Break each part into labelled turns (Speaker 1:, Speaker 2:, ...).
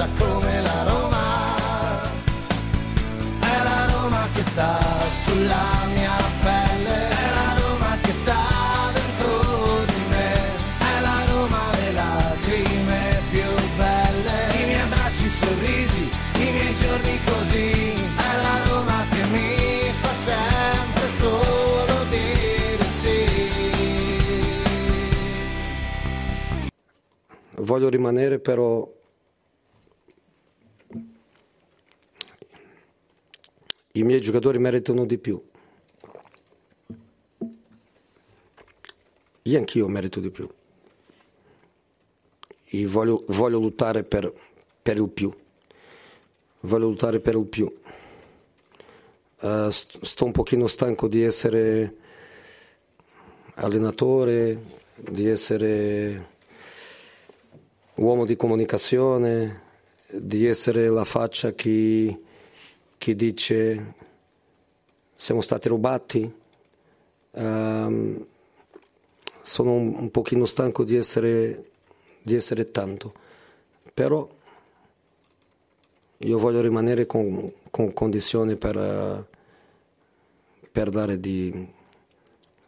Speaker 1: Rossa come la Roma. È la Roma che sta sulla mia pelle. È la Roma che sta dentro di me. È la Roma le lacrime più belle. I miei abbracci, sorrisi, i miei giorni così. È la Roma che mi fa sempre solo dire sì.
Speaker 2: Voglio rimanere però i miei giocatori meritano di più. Io anch'io merito di più. E voglio, voglio lottare per, per il più. Voglio lottare per il più. St- sto un pochino stanco di essere allenatore, di essere uomo di comunicazione, di essere la faccia che, che dice siamo stati rubati. Ehm, sono un, un pochino stanco di essere, di essere tanto, però io voglio rimanere con, con condizioni per, eh, per, dare di,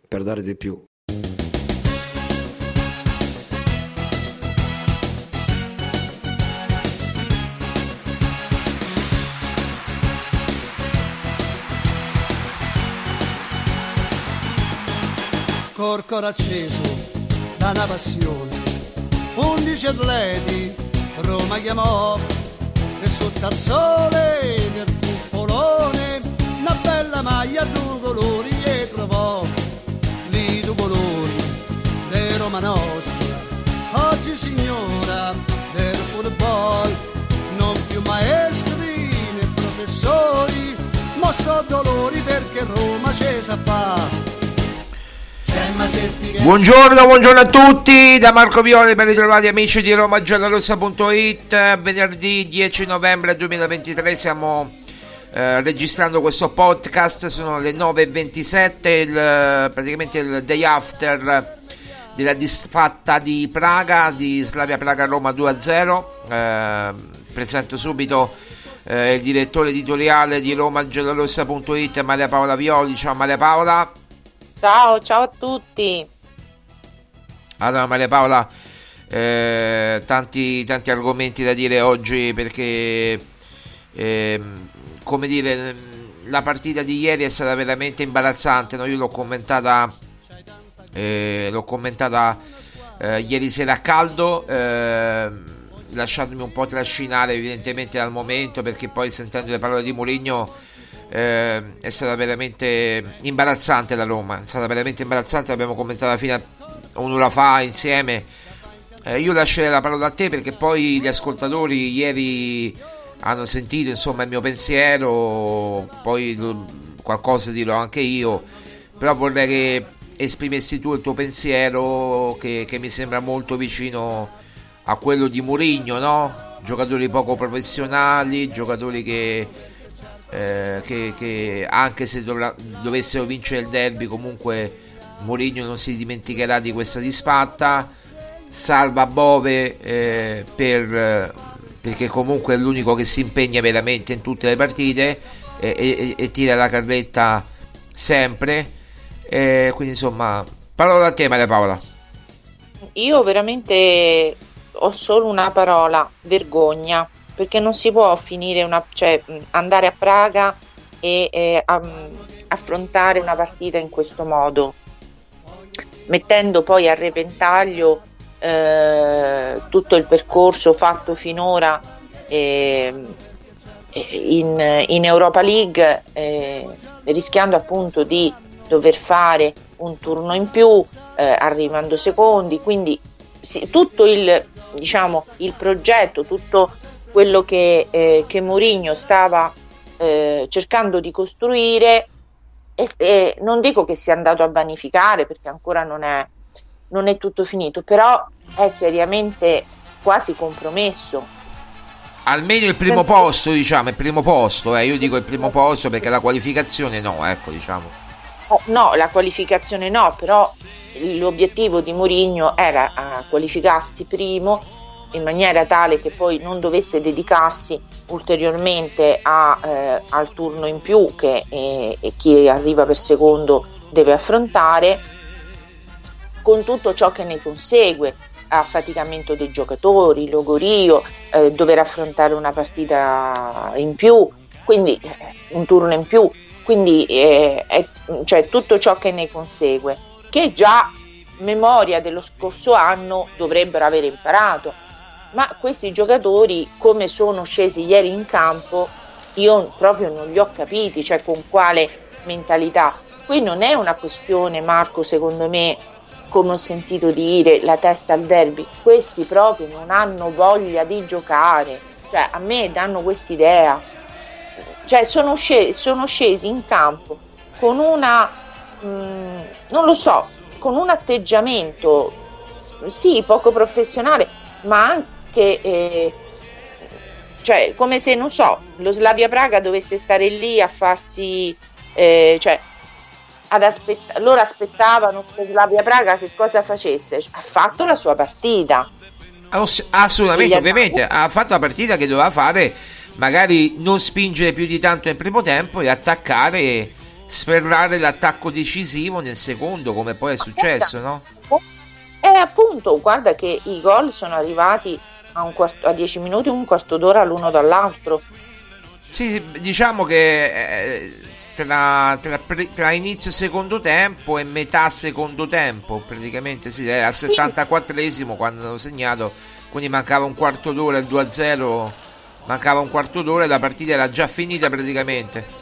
Speaker 2: per dare di più.
Speaker 3: Col coro acceso una passione. Undici atleti Roma chiamò e sotto al sole nel cupolone una bella maglia a due colori e trovò lì due colori di Roma nostra. Oggi signora del football, non più maestri né professori, ma so dolori perché Roma ci sa fa.
Speaker 4: Buongiorno, buongiorno a tutti da Marco Violi, ben ritrovati amici di RomaGiallorossa.it Venerdì 10 novembre 2023 stiamo eh, registrando questo podcast, sono le 9.27, il, praticamente il day after della disfatta di Praga, di Slavia Praga Roma 2-0 eh, presento subito eh, il direttore editoriale di RomaGiallorossa.it Maria Paola Violi, ciao Maria Paola
Speaker 5: Ciao, ciao a tutti.
Speaker 4: Allora Maria Paola, eh, tanti, tanti argomenti da dire oggi perché, eh, come dire, la partita di ieri è stata veramente imbarazzante, no? io l'ho commentata, eh, l'ho commentata eh, ieri sera a caldo, eh, lasciandomi un po' trascinare evidentemente dal momento perché poi sentendo le parole di Mourinho eh, è stata veramente imbarazzante la Roma, è stata veramente imbarazzante, l'abbiamo commentato fino a un'ora fa insieme. Eh, io lascerei la parola a te perché poi gli ascoltatori ieri hanno sentito insomma il mio pensiero, poi qualcosa dirò anche io, però vorrei che esprimessi tu il tuo pensiero che, che mi sembra molto vicino a quello di Mourinho, no? Giocatori poco professionali, giocatori che eh, che, che, anche se dovrà, dovessero vincere il derby comunque Mourinho non si dimenticherà di questa disfatta, salva Bove eh, per, perché comunque è l'unico che si impegna veramente in tutte le partite e, e, e tira la carretta sempre. quindi insomma, parola a te Maria Paola.
Speaker 5: Io veramente ho solo una parola, vergogna, perché non si può finire una, cioè, andare a Praga e eh, a, affrontare una partita in questo modo, mettendo poi a repentaglio eh, tutto il percorso fatto finora eh, in, in, Europa League, eh, rischiando appunto di dover fare un turno in più, eh, arrivando secondi, quindi sì, tutto il, diciamo, il progetto, tutto quello che, eh, che Mourinho stava eh, cercando di costruire e, e, non dico che sia andato a vanificare perché ancora non è, non è tutto finito, però è seriamente quasi compromesso.
Speaker 4: Almeno il primo Senza... posto, diciamo, il primo posto, eh, io dico il primo posto perché la qualificazione no, ecco, diciamo.
Speaker 5: Oh, no, la qualificazione no, però l'obiettivo di Mourinho era a qualificarsi primo in maniera tale che poi non dovesse dedicarsi ulteriormente a, eh, al turno in più che eh, chi arriva per secondo deve affrontare. Con tutto ciò che ne consegue affaticamento dei giocatori, logorio, eh, dover affrontare una partita in più, quindi eh, un turno in più, quindi eh, è, cioè, tutto ciò che ne consegue, che già memoria dello scorso anno dovrebbero aver imparato ma questi giocatori come sono scesi ieri in campo io proprio non li ho capiti, cioè con quale mentalità. Qui non è una questione, Marco, secondo me, come ho sentito dire, la testa al derby, questi proprio non hanno voglia di giocare, cioè a me danno quest'idea, cioè sono scesi, sono scesi in campo con una, mh, mm, non lo so, con un atteggiamento, sì, poco professionale, ma anche che eh, cioè come se non so lo Slavia Praga dovesse stare lì a farsi eh, cioè ad aspett- loro aspettavano che Slavia Praga che cosa facesse? Ha fatto la sua partita.
Speaker 4: Assolutamente ovviamente ha fatto la partita che doveva fare magari non spingere più di tanto nel primo tempo e attaccare sferrare l'attacco decisivo nel secondo come poi è successo no?
Speaker 5: e appunto guarda che i gol sono arrivati a, un quarto, a 10 minuti un quarto d'ora l'uno dall'altro.
Speaker 4: Sì, diciamo che tra, tra, tra, inizio secondo tempo e metà secondo tempo, praticamente sì, era al 74esimo quando hanno segnato, quindi mancava un quarto d'ora, il 2-0 mancava un quarto d'ora e la partita era già finita praticamente.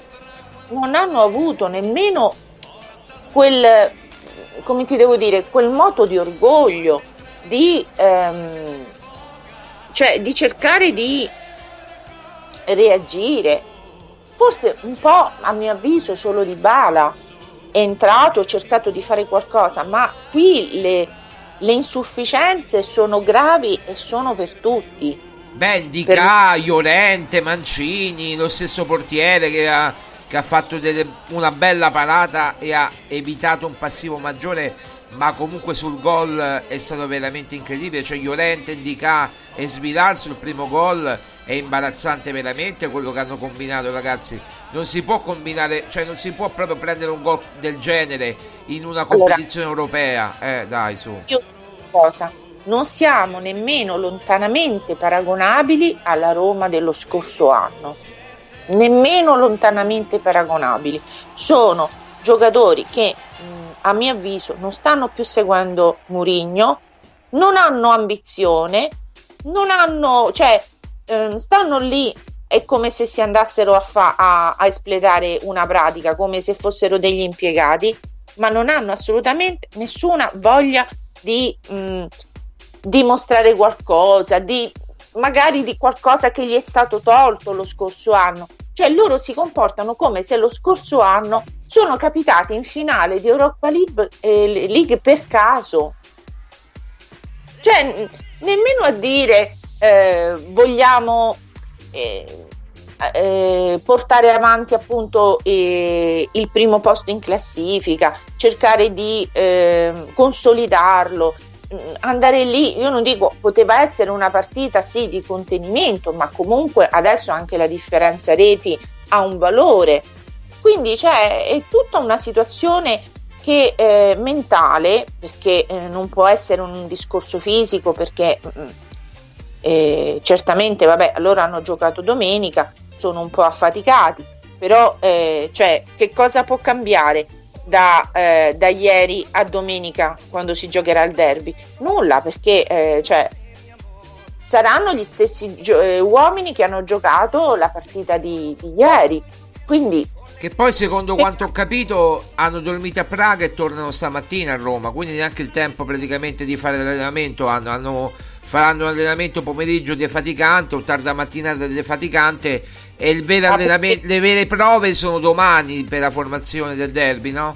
Speaker 5: Non hanno avuto nemmeno quel, come ti devo dire, quel moto di orgoglio di... Ehm, cioè di cercare di reagire. Forse un po', a mio avviso, solo di bala è entrato, ha cercato di fare qualcosa, ma qui le, le insufficienze sono gravi e sono per tutti.
Speaker 4: Bendica, per... Iolente, Mancini, lo stesso portiere che ha, che ha fatto delle, una bella parata e ha evitato un passivo maggiore ma comunque sul gol è stato veramente incredibile, cioè Llorente, Indica e Svilar sul primo gol è imbarazzante veramente quello che hanno combinato ragazzi, non si può combinare, cioè non si può proprio prendere un gol del genere in una competizione allora, europea, eh dai su.
Speaker 5: Io cosa, non siamo nemmeno lontanamente paragonabili alla Roma dello scorso anno, nemmeno lontanamente paragonabili, sono giocatori che a mio avviso non stanno più seguendo Murigno, non hanno ambizione, non hanno, cioè eh, stanno lì è come se si andassero a, fa- a, a espletare una pratica, come se fossero degli impiegati, ma non hanno assolutamente nessuna voglia di mh, dimostrare qualcosa, di magari di qualcosa che gli è stato tolto lo scorso anno. Cioè loro si comportano come se lo scorso anno sono capitati in finale di Europa League, eh, League per caso. Cioè, nemmeno a dire eh, vogliamo, eh, eh, portare avanti appunto il primo posto in classifica, cercare di eh, consolidarlo, mm, andare lì, io non dico poteva essere una partita sì di contenimento, ma comunque adesso anche la differenza reti ha un valore. Quindi cioè, è tutta una situazione che eh, mentale, perché eh, non può essere un discorso fisico, perché mm, eh, certamente, vabbè, allora hanno giocato domenica, sono un po' affaticati, però eh, cioè, che cosa può cambiare da, eh, da, ieri a domenica quando si giocherà il derby? Nulla, perché eh, cioè, saranno gli stessi gio- uomini che hanno giocato la partita di, di ieri. Quindi
Speaker 4: che poi, secondo quanto ho capito, hanno dormito a Praga e tornano stamattina a Roma, quindi neanche il tempo praticamente di fare l'allenamento. Hanno, hanno, faranno un allenamento pomeriggio defaticante o tarda mattinata defaticante e il vero allenamento, le vere prove sono domani per la formazione del derby, no?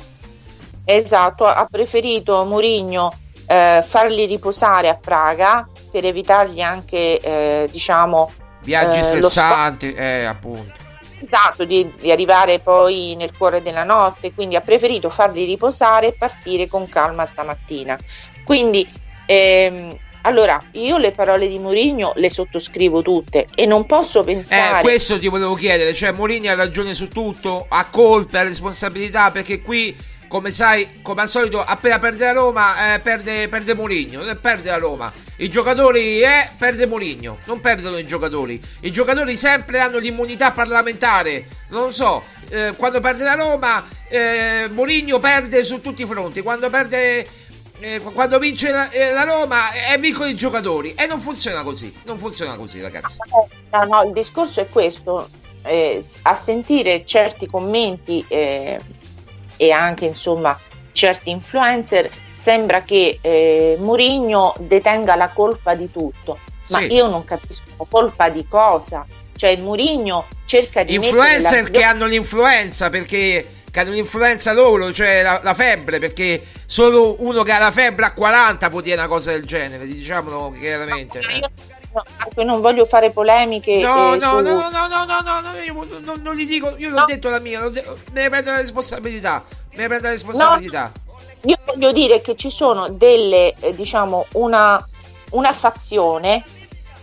Speaker 5: Esatto, ha preferito Mourinho eh, farli riposare a Praga per evitargli anche, eh, diciamo,
Speaker 4: viaggi eh, stressanti, eh, appunto
Speaker 5: Esatto, di, di, arrivare poi nel cuore della notte, quindi ha preferito farli riposare e partire con calma stamattina. Quindi, ehm, allora, io le parole di Mourinho le sottoscrivo tutte e non posso pensare...
Speaker 4: Eh, questo ti volevo chiedere, cioè Mourinho ha ragione su tutto, ha colpe, ha responsabilità, perché qui come sai, come al solito, appena perde la Roma, eh, perde, perde Mourinho, perde la Roma. I giocatori, eh, perde Mourinho, non perdono i giocatori. I giocatori sempre hanno l'immunità parlamentare. Non so, eh, quando perde la Roma, eh, Mourinho perde su tutti i fronti. Quando perde eh, quando vince la, eh, la Roma è vincono i giocatori e non funziona così non funziona così ragazzi
Speaker 5: no no il discorso è questo eh, a sentire certi commenti eh, e anche insomma certi influencer sembra che eh, Mourinho detenga la colpa di tutto, ma sì. io non capisco colpa di cosa. Cioè Mourinho cerca di
Speaker 4: influencer la... che hanno l'influenza perché che hanno l'influenza loro, cioè la, la, febbre, perché solo uno che ha la febbre a 40 può dire una cosa del genere, diciamolo chiaramente. No, io
Speaker 5: no, non voglio fare polemiche.
Speaker 4: No, eh, no, su... no, no, no, no, no, no, io non, non gli dico, io l'ho detto la mia, me ne prendo la responsabilità, me ne prendo la responsabilità.
Speaker 5: Io voglio dire che ci sono delle, eh, diciamo, una, una fazione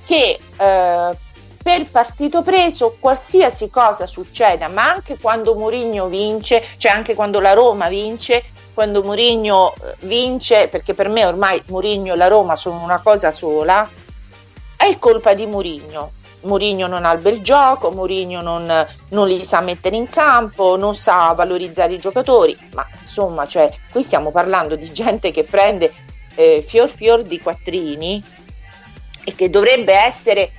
Speaker 5: che eh, per partito preso qualsiasi cosa succeda, ma anche quando Mourinho vince, cioè anche quando la Roma vince, quando Mourinho eh, vince, perché per me ormai Mourinho e la Roma sono una cosa sola, è colpa di Mourinho. Mourinho non ha il bel gioco, Mourinho non, non, li sa mettere in campo, non sa valorizzare i giocatori, ma insomma, cioè, qui stiamo parlando di gente che prende eh, fior fior di quattrini e che dovrebbe essere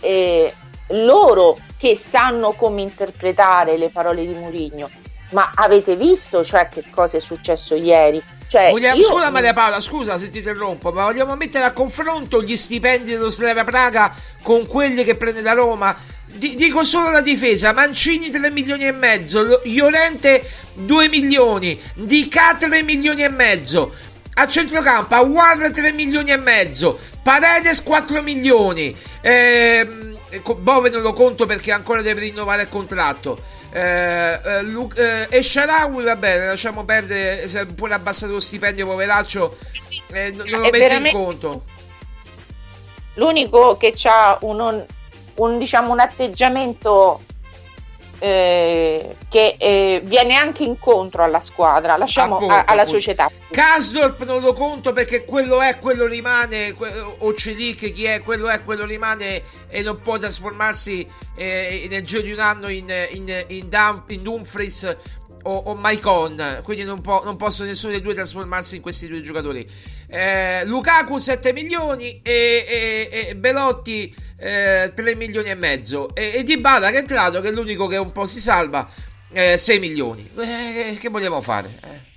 Speaker 5: eh, loro che sanno come interpretare le parole di Mourinho. Ma avete visto cioè, che cosa è successo ieri? Cioè,
Speaker 4: vogliamo, io... Scusa Maria Paola, scusa se ti interrompo, ma vogliamo mettere a confronto gli stipendi dello Sleva Praga con quelli che prende la Roma? D- dico solo la difesa, Mancini 3 milioni e mezzo, Llorente 2 milioni, Dica 3 milioni e mezzo, a centrocampo Awar 3 milioni e mezzo, Paredes 4 milioni, ehm, Bove non lo conto perché ancora deve rinnovare il contratto. Eh, eh, Lu- eh, e Sharawi va bene, lasciamo perdere, è pure abbassato lo stipendio poveraccio, eh, non, non lo metto in conto.
Speaker 5: L'unico che ha un, un, diciamo, un atteggiamento eh, che eh, viene anche incontro alla squadra, lasciamo appunto, a, alla appunto. società.
Speaker 4: Kasdorp non lo conto perché quello è, quello rimane, o Celic chi è, quello è, quello rimane e non può trasformarsi eh, nel giro di un anno in, in, in, Dum, in Dumfries o, o Maicon, quindi non, può, non possono nessuno dei due trasformarsi in questi due giocatori. Eh, Lukaku 7 milioni e, e, e Belotti eh, 3 milioni e mezzo e, e Dybala che è entrato che è l'unico che un po' si salva eh, 6 milioni. Eh, che vogliamo fare? Eh.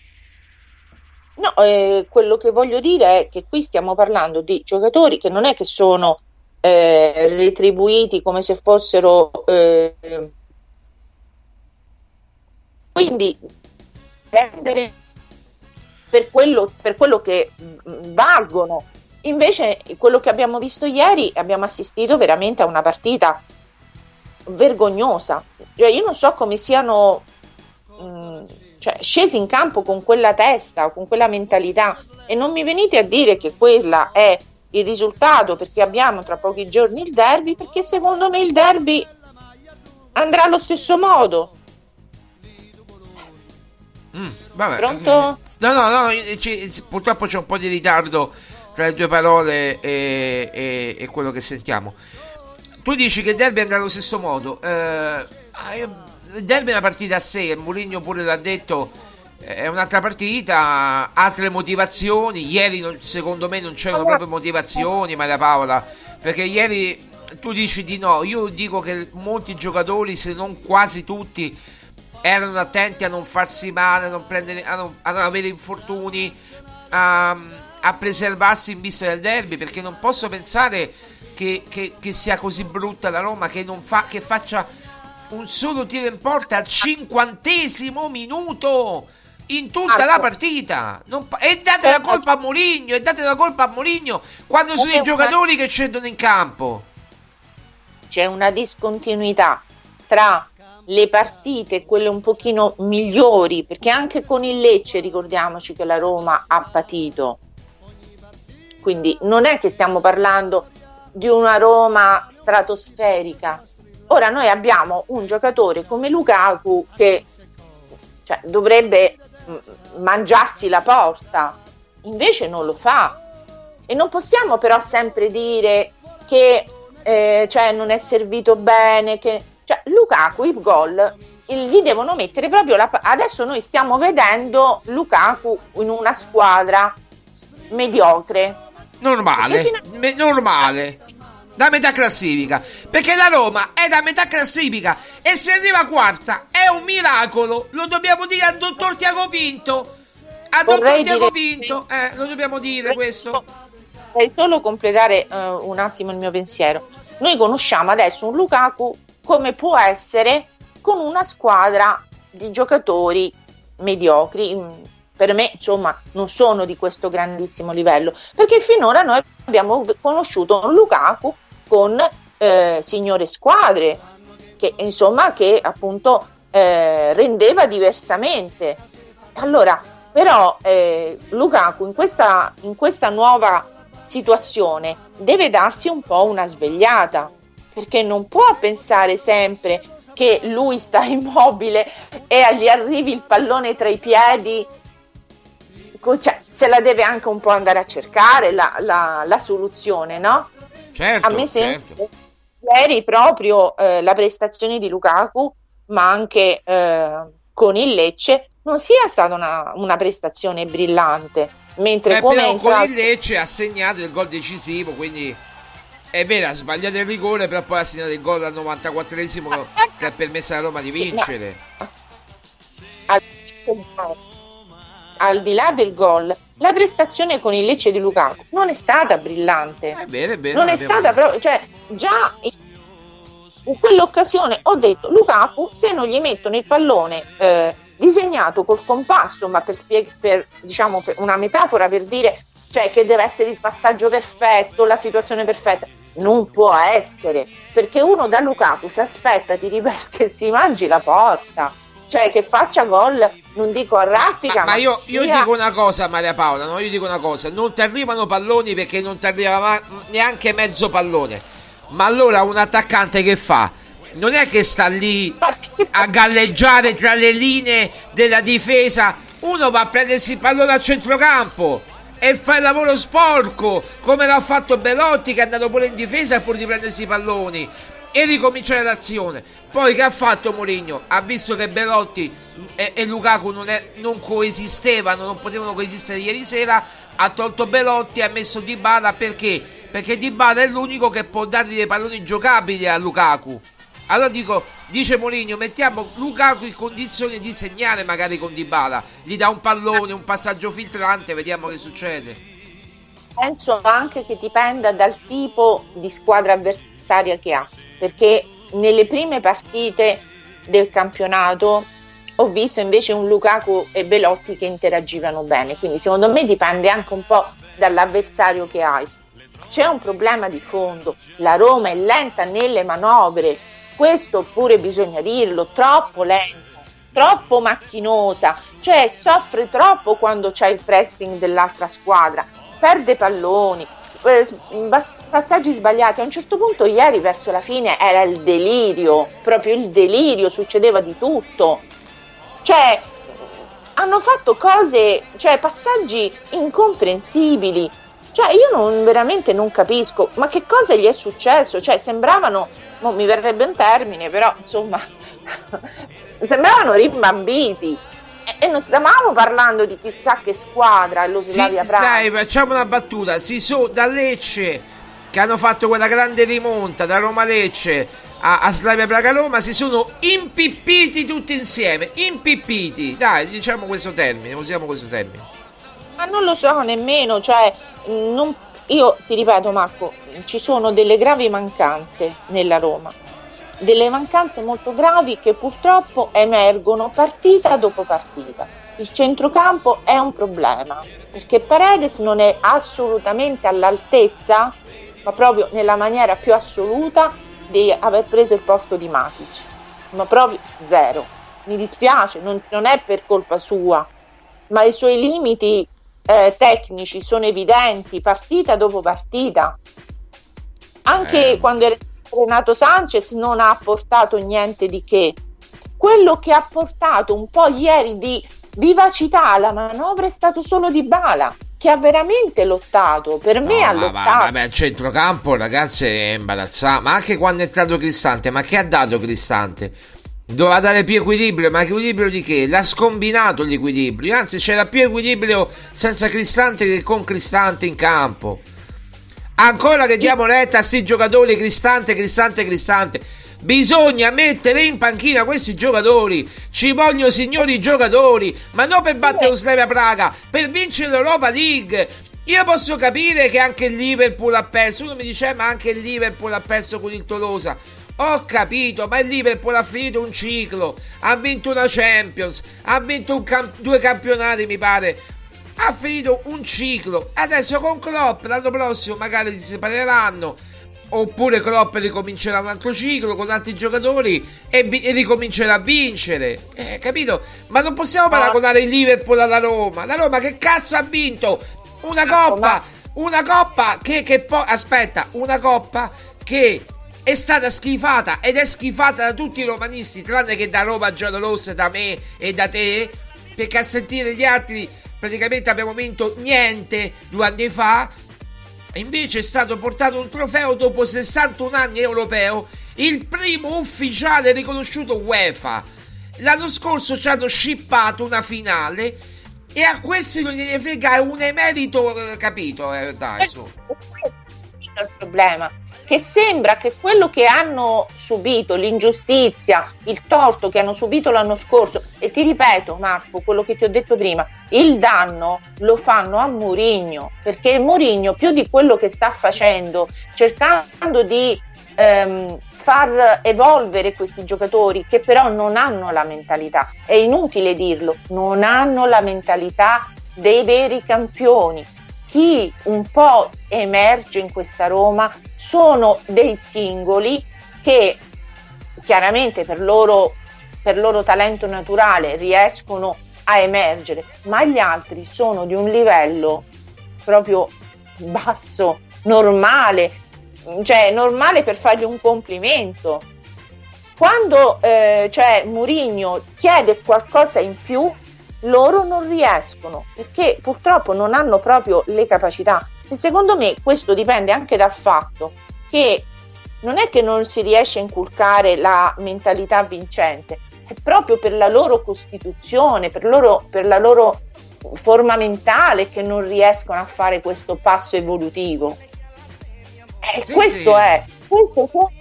Speaker 5: No, eh, quello che voglio dire è che qui stiamo parlando di giocatori che non è che sono retribuiti come se fossero quindi prendere per quello, per quello che mm, valgono. Invece quello che abbiamo visto ieri abbiamo assistito veramente a una partita vergognosa. Cioè, io non so come siano mm, cioè, scesi in campo con quella testa, con quella mentalità e non mi venite a dire che quella è il risultato perché abbiamo tra pochi giorni il derby, perché secondo me il derby andrà allo stesso modo.
Speaker 4: Mm, vabbè.
Speaker 5: Pronto?
Speaker 4: No, no, no, ci, purtroppo c'è un po' di ritardo tra le due parole e, e, e quello che sentiamo. Tu dici che derby andrà allo stesso modo. Eh, ah, derby è una partita a sé, Mourinho pure l'ha detto, è un'altra partita, altre motivazioni. Ieri secondo me non c'erano proprio motivazioni, Maria Paola, perché ieri tu dici di no, io dico che molti giocatori, se non quasi tutti, erano attenti a non farsi male, a non, prendere, a non, a non avere infortuni, a, a preservarsi in vista del derby, perché non posso pensare che, che, che sia così brutta la Roma che, non fa, che faccia un solo tiro in porta al cinquantesimo minuto in tutta la partita. Non, e date la colpa a Moligno e date la colpa a Moligno quando sono i giocatori che scendono in campo.
Speaker 5: c'è una discontinuità tra le partite, quelle un pochino migliori, perché anche con il Lecce ricordiamoci che la Roma ha patito. Quindi non è che stiamo parlando di una Roma stratosferica. Ora noi abbiamo un giocatore come Lukaku che cioè, dovrebbe mangiarsi la porta, invece non lo fa. E non possiamo però sempre dire che eh, cioè, non è servito bene, che cioè, Lukaku il gol gli devono mettere proprio la adesso noi stiamo vedendo Lukaku in una squadra mediocre
Speaker 4: Normale, me, normale. Da metà classifica. Perché la Roma è da metà classifica. E se arriva quarta è un miracolo. Lo dobbiamo dire al dottor Tiago Pinto. Al dottor Tiago Pinto. Eh, lo dobbiamo dire questo.
Speaker 5: Vorrei solo completare uh, un attimo il mio pensiero. Noi conosciamo adesso un Lukaku come può essere con una squadra di giocatori mediocri, mm, per me insomma non sono di questo grandissimo livello perché finora noi abbiamo conosciuto Lukaku con eh, signore squadre che insomma che appunto eh, rendeva diversamente. Allora però eh, Lukaku in questa, in questa nuova situazione deve darsi un po' una svegliata perché non può pensare sempre che lui sta immobile e gli arrivi il pallone tra i piedi cioè, se la deve anche un po' andare a cercare la, la, la soluzione, no?
Speaker 4: Certo,
Speaker 5: a me sembra
Speaker 4: certo.
Speaker 5: ieri proprio eh, la prestazione di Lukaku, ma anche eh, con il Lecce, non sia stata una, una prestazione brillante. Mentre
Speaker 4: eh,
Speaker 5: come
Speaker 4: però
Speaker 5: entrato...
Speaker 4: con il Lecce ha segnato il gol decisivo, quindi è vero, ha sbagliato il rigore, però poi ha segnato il gol al 94esimo che ha permesso alla Roma di vincere.
Speaker 5: No al di là del gol, la prestazione con il Lecce di Lukaku non è stata brillante.
Speaker 4: È bene, è bene,
Speaker 5: non è stata proprio, cioè, già in quell'occasione ho detto Lukaku se non gli mettono il pallone eh, disegnato col compasso, ma per, spieg- per, diciamo, per una metafora per dire cioè, che deve essere il passaggio perfetto, la situazione perfetta. Non può essere perché uno da Lukaku si aspetta, ti ripeto, che si mangi la porta cioè che faccia gol, non dico a raffica.
Speaker 4: Ma,
Speaker 5: ma,
Speaker 4: ma io,
Speaker 5: sia...
Speaker 4: io, dico una cosa, Maria Paola, no? io dico una cosa, non ti arrivano palloni perché non ti arriva neanche mezzo pallone. Ma allora un attaccante che fa? Non è che sta lì a galleggiare tra le linee della difesa, uno va a prendersi il pallone a centrocampo e fa il lavoro sporco come l'ha fatto Belotti che è andato pure in difesa pur di prendersi i palloni e ricominciare l'azione. Poi che ha fatto Mourinho? Ha visto che Belotti e, e Lukaku non, è, non, coesistevano, non potevano coesistere ieri sera, ha tolto Belotti e ha messo Dybala perché? Perché Dybala è l'unico che può dargli dei palloni giocabili a Lukaku. Allora dico, dice Mourinho, mettiamo Lukaku in condizione di segnare magari con Dybala, gli dà un pallone, un passaggio filtrante, vediamo che succede.
Speaker 5: Penso anche che dipenda dal tipo di squadra avversaria che ha, perché nelle prime partite del campionato ho visto invece un Lukaku e Belotti che interagivano bene, quindi secondo me dipende anche un po' dall'avversario che hai. C'è un problema di fondo, la Roma è lenta nelle manovre, questo pure bisogna dirlo, troppo lenta, troppo macchinosa, cioè soffre troppo quando c'è il pressing dell'altra squadra, perde palloni, eh, passaggi sbagliati. A un certo punto, ieri verso la fine, era il delirio, proprio il delirio, succedeva di tutto. Cioè, hanno fatto cose, cioè passaggi incomprensibili. Cioè, io non, veramente non capisco, ma che cosa gli è successo? Cioè, sembravano, mo, mi verrebbe un termine, però insomma, sembravano rimbambiti. E, non stavamo parlando di chissà che squadra, lo Slavia
Speaker 4: sì, Praga. Dai, facciamo una battuta. Si so, da Lecce, che hanno fatto quella grande rimonta, da Roma Lecce a, a Slavia Praga Roma, si sono impippiti tutti insieme. Impippiti, dai, diciamo questo termine, usiamo questo termine.
Speaker 5: Ma non lo so nemmeno, cioè, non, io ti ripeto Marco, ci sono delle gravi mancanze nella Roma delle mancanze molto gravi che purtroppo emergono partita dopo partita. Il centrocampo è un problema perché Paredes non è assolutamente all'altezza, ma proprio nella maniera più assoluta, di aver preso il posto di Matic, ma proprio zero. Mi dispiace, non, non è per colpa sua, ma i suoi limiti eh, tecnici sono evidenti partita dopo partita. Anche eh. quando Renato Sanchez non ha portato niente di che. Quello che ha portato un po' ieri di vivacità alla manovra è stato solo Di Bala che ha veramente lottato. Per me no, ha lottato.
Speaker 4: Vabbè, il centrocampo, ragazzi, è imbarazzante. Ma anche quando è entrato Cristante, ma che ha dato Cristante? Doveva dare più equilibrio, ma equilibrio di che? L'ha scombinato l'equilibrio. Anzi, c'era più equilibrio senza Cristante che con Cristante in campo. Ancora che diamo retta a questi giocatori Cristante, Cristante, Cristante. Bisogna mettere in panchina questi giocatori. Ci vogliono signori giocatori, ma non per battere lo Slavia Praga, per vincere l'Europa League. Io posso capire che anche il Liverpool ha perso. Uno mi dice, ma anche il Liverpool ha perso con il Tolosa. Ho capito, ma il Liverpool ha finito un ciclo, ha vinto una Champions, ha vinto camp- due campionati, mi pare ha finito un ciclo. Adesso con Klopp l'anno prossimo magari si separeranno. Oppure Klopp ricomincerà un altro ciclo con altri giocatori e, vi- e ricomincerà a vincere. Eh, capito? Ma non possiamo paragonare il Liverpool alla Roma. La Roma che cazzo ha vinto? Una coppa! Una coppa che, che poi. Aspetta, una coppa che è stata schifata ed è schifata da tutti i romanisti, tranne che da Roma giallorossa, da me e da te. Perché a sentire gli altri praticamente abbiamo vinto niente due anni fa. Invece è stato portato un trofeo dopo 61 anni europeo, il primo ufficiale riconosciuto UEFA. L'anno scorso ci hanno shippato una finale e a questi non gliene frega un emerito, eh, capito? Eh, dai, su.
Speaker 5: il problema che sembra che quello che hanno subito, l'ingiustizia, il torto che hanno subito l'anno scorso, e ti ripeto Marco, quello che ti ho detto prima, il danno lo fanno a Murigno, perché Murigno più di quello che sta facendo, cercando di ehm, far evolvere questi giocatori che però non hanno la mentalità, è inutile dirlo, non hanno la mentalità dei veri campioni chi un po' emerge in questa Roma sono dei singoli che chiaramente per loro, per loro talento naturale riescono a emergere, ma gli altri sono di un livello proprio basso, normale, cioè normale per fargli un complimento. Quando eh, cioè, Murigno chiede qualcosa in più, loro non riescono perché purtroppo non hanno proprio le capacità e secondo me questo dipende anche dal fatto che non è che non si riesce a inculcare la mentalità vincente, è proprio per la loro costituzione, per, loro, per la loro forma mentale che non riescono a fare questo passo evolutivo. E sì, questo sì. è, questo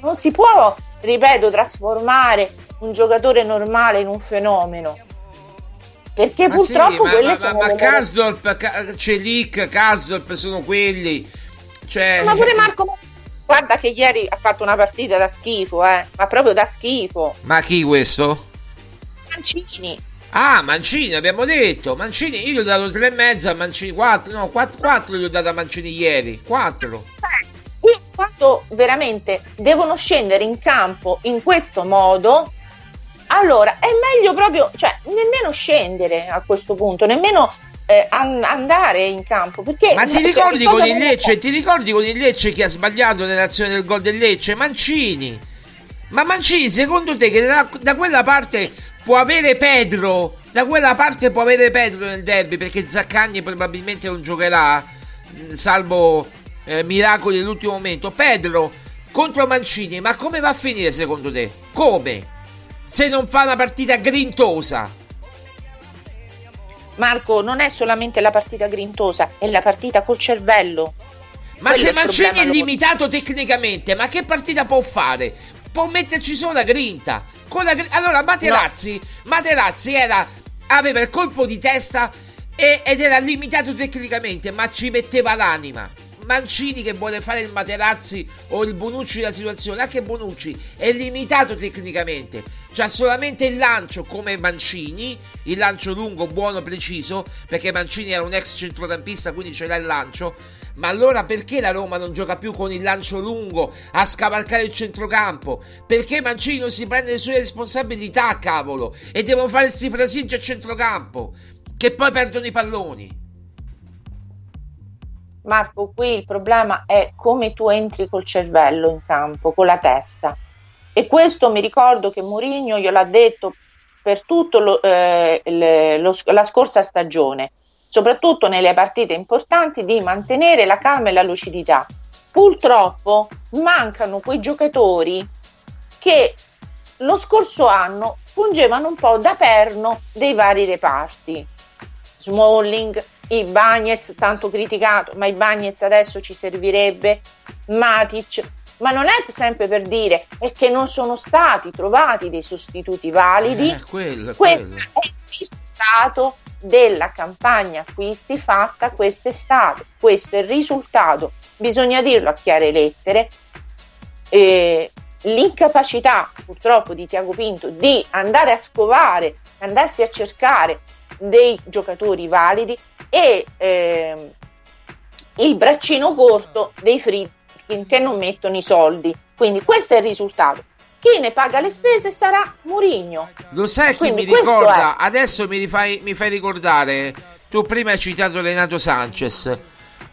Speaker 5: non si può, ripeto, trasformare un giocatore normale in un fenomeno perché purtroppo
Speaker 4: sì, ma,
Speaker 5: quelle
Speaker 4: ma,
Speaker 5: sono
Speaker 4: ma, ma Karsdorp, Celic, Karsdorp sono quelli cioè...
Speaker 5: ma pure Marco guarda che ieri ha fatto una partita da schifo eh ma proprio da schifo
Speaker 4: ma chi questo?
Speaker 5: Mancini
Speaker 4: Ah, Mancini, abbiamo detto. Mancini, io gli ho dato tre e mezzo a Mancini. Quattro, no, quattro, quattro gli ho dato a Mancini ieri. Quattro.
Speaker 5: Eh, io quando veramente devono scendere in campo in questo modo, allora è meglio proprio, cioè nemmeno scendere a questo punto, nemmeno eh, an- andare in campo. Perché,
Speaker 4: Ma ti
Speaker 5: cioè,
Speaker 4: ricordi
Speaker 5: cosa
Speaker 4: con il Lecce? Ti ricordi con il Lecce chi ha sbagliato nell'azione del gol del Lecce? Mancini. Ma Mancini, secondo te che da, da quella parte può avere Pedro? Da quella parte può avere Pedro nel derby perché Zaccagni probabilmente non giocherà, salvo eh, miracoli dell'ultimo momento. Pedro contro Mancini, ma come va a finire secondo te? Come? Se non fa una partita grintosa.
Speaker 5: Marco, non è solamente la partita grintosa, è la partita col cervello.
Speaker 4: Ma
Speaker 5: Quello
Speaker 4: se Mancini è limitato tecnicamente, ma che partita può fare? Può metterci solo la grinta. Con la gri- allora Materazzi, Materazzi era, aveva il colpo di testa e- ed era limitato tecnicamente, ma ci metteva l'anima. Mancini che vuole fare il Materazzi o il Bonucci della situazione, anche Bonucci è limitato tecnicamente, c'ha solamente il lancio come Mancini, il lancio lungo, buono, preciso, perché Mancini era un ex centrocampista, quindi ce l'ha il lancio, ma allora perché la Roma non gioca più con il lancio lungo a scavalcare il centrocampo? Perché Mancini non si prende le sue responsabilità, cavolo, e devono fare questi fraseggi a centrocampo, che poi perdono i palloni.
Speaker 5: Marco, qui il problema è come tu entri col cervello in campo, con la testa. E questo mi ricordo che Mourinho gliel'ha detto per tutta la scorsa stagione, soprattutto nelle partite importanti, di mantenere la calma e la lucidità. Purtroppo mancano quei giocatori che lo scorso anno fungevano un po' da perno dei vari reparti. Smalling, Ibagnez, tanto criticato, ma Ibagnez adesso ci servirebbe, Matic, ma non è sempre per dire è che non sono stati trovati dei sostituti validi.
Speaker 4: Eh, quello,
Speaker 5: Questo
Speaker 4: quello.
Speaker 5: è il risultato della campagna acquisti fatta quest'estate. Questo è il risultato, bisogna dirlo a chiare lettere. Eh, l'incapacità purtroppo di Tiago Pinto di andare a scovare, andarsi a cercare dei giocatori validi e ehm, il braccino corto dei Fritkin che non mettono i soldi. Quindi questo è il risultato. Chi ne paga le spese sarà Murigno.
Speaker 4: Lo sai chi
Speaker 5: Quindi
Speaker 4: mi ricorda? Adesso mi, rifai- mi fai ricordare. Tu prima hai citato Renato Sanchez.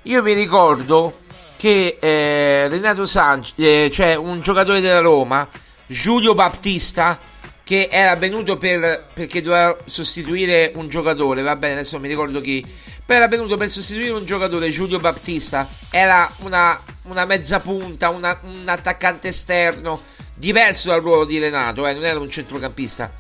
Speaker 4: Io mi ricordo che eh, Renato Sanchez, eh, cioè un giocatore della Roma, Giulio Battista, che era venuto per, perché doveva sostituire un giocatore. Va bene, adesso mi ricordo chi. Però era venuto per sostituire un giocatore, Giulio Battista. Era una, una mezza punta, una- un attaccante esterno, diverso dal ruolo di Renato, eh, non era un centrocampista.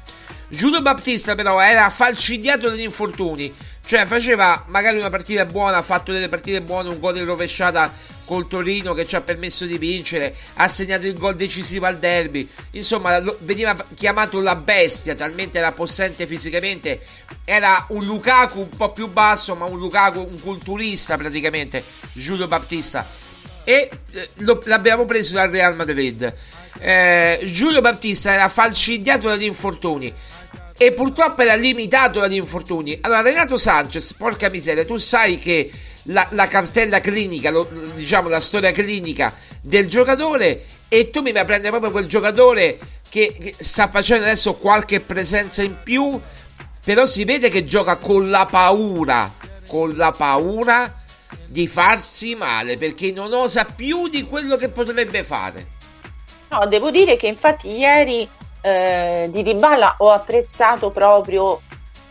Speaker 4: Giulio Battista però era falcidiato dagli infortuni, cioè faceva magari una partita buona, ha fatto delle partite buone, un gol in rovesciata col Torino che ci ha permesso di vincere, ha segnato il gol decisivo al derby, insomma veniva chiamato la bestia, talmente era possente fisicamente, era un Lukaku un po' più basso, ma un Lukaku, un culturista praticamente, Giulio Battista e eh, lo- l'abbiamo preso dal Real Madrid. Eh, Giulio Battista era falcidiato dagli infortuni e purtroppo era limitato dagli infortuni. Allora, Renato Sanchez, porca miseria, tu sai che la, la cartella clinica, lo- diciamo la storia clinica del giocatore, e tu mi vai a prendere proprio quel giocatore che, che sta facendo adesso qualche presenza in più, però si vede che gioca con la paura, con la paura di farsi male perché non osa più di quello che potrebbe fare.
Speaker 5: No, devo dire che infatti ieri eh, di Dybala ho apprezzato proprio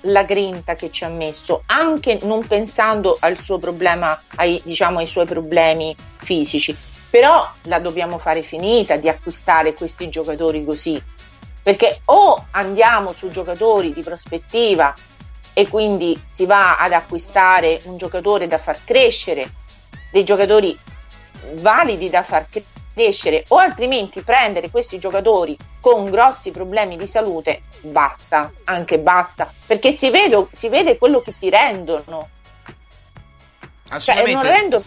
Speaker 5: la grinta che ci ha messo, anche non pensando al suo problema, ai, diciamo, ai suoi problemi fisici. Però la dobbiamo fare finita di acquistare questi giocatori così, perché o andiamo su giocatori di prospettiva e quindi si va ad acquistare un giocatore da far crescere, dei giocatori validi da far crescere o altrimenti prendere questi giocatori con grossi problemi di salute, basta, anche basta, perché si vede, si vede quello che ti rendono. Cioè, non rendo...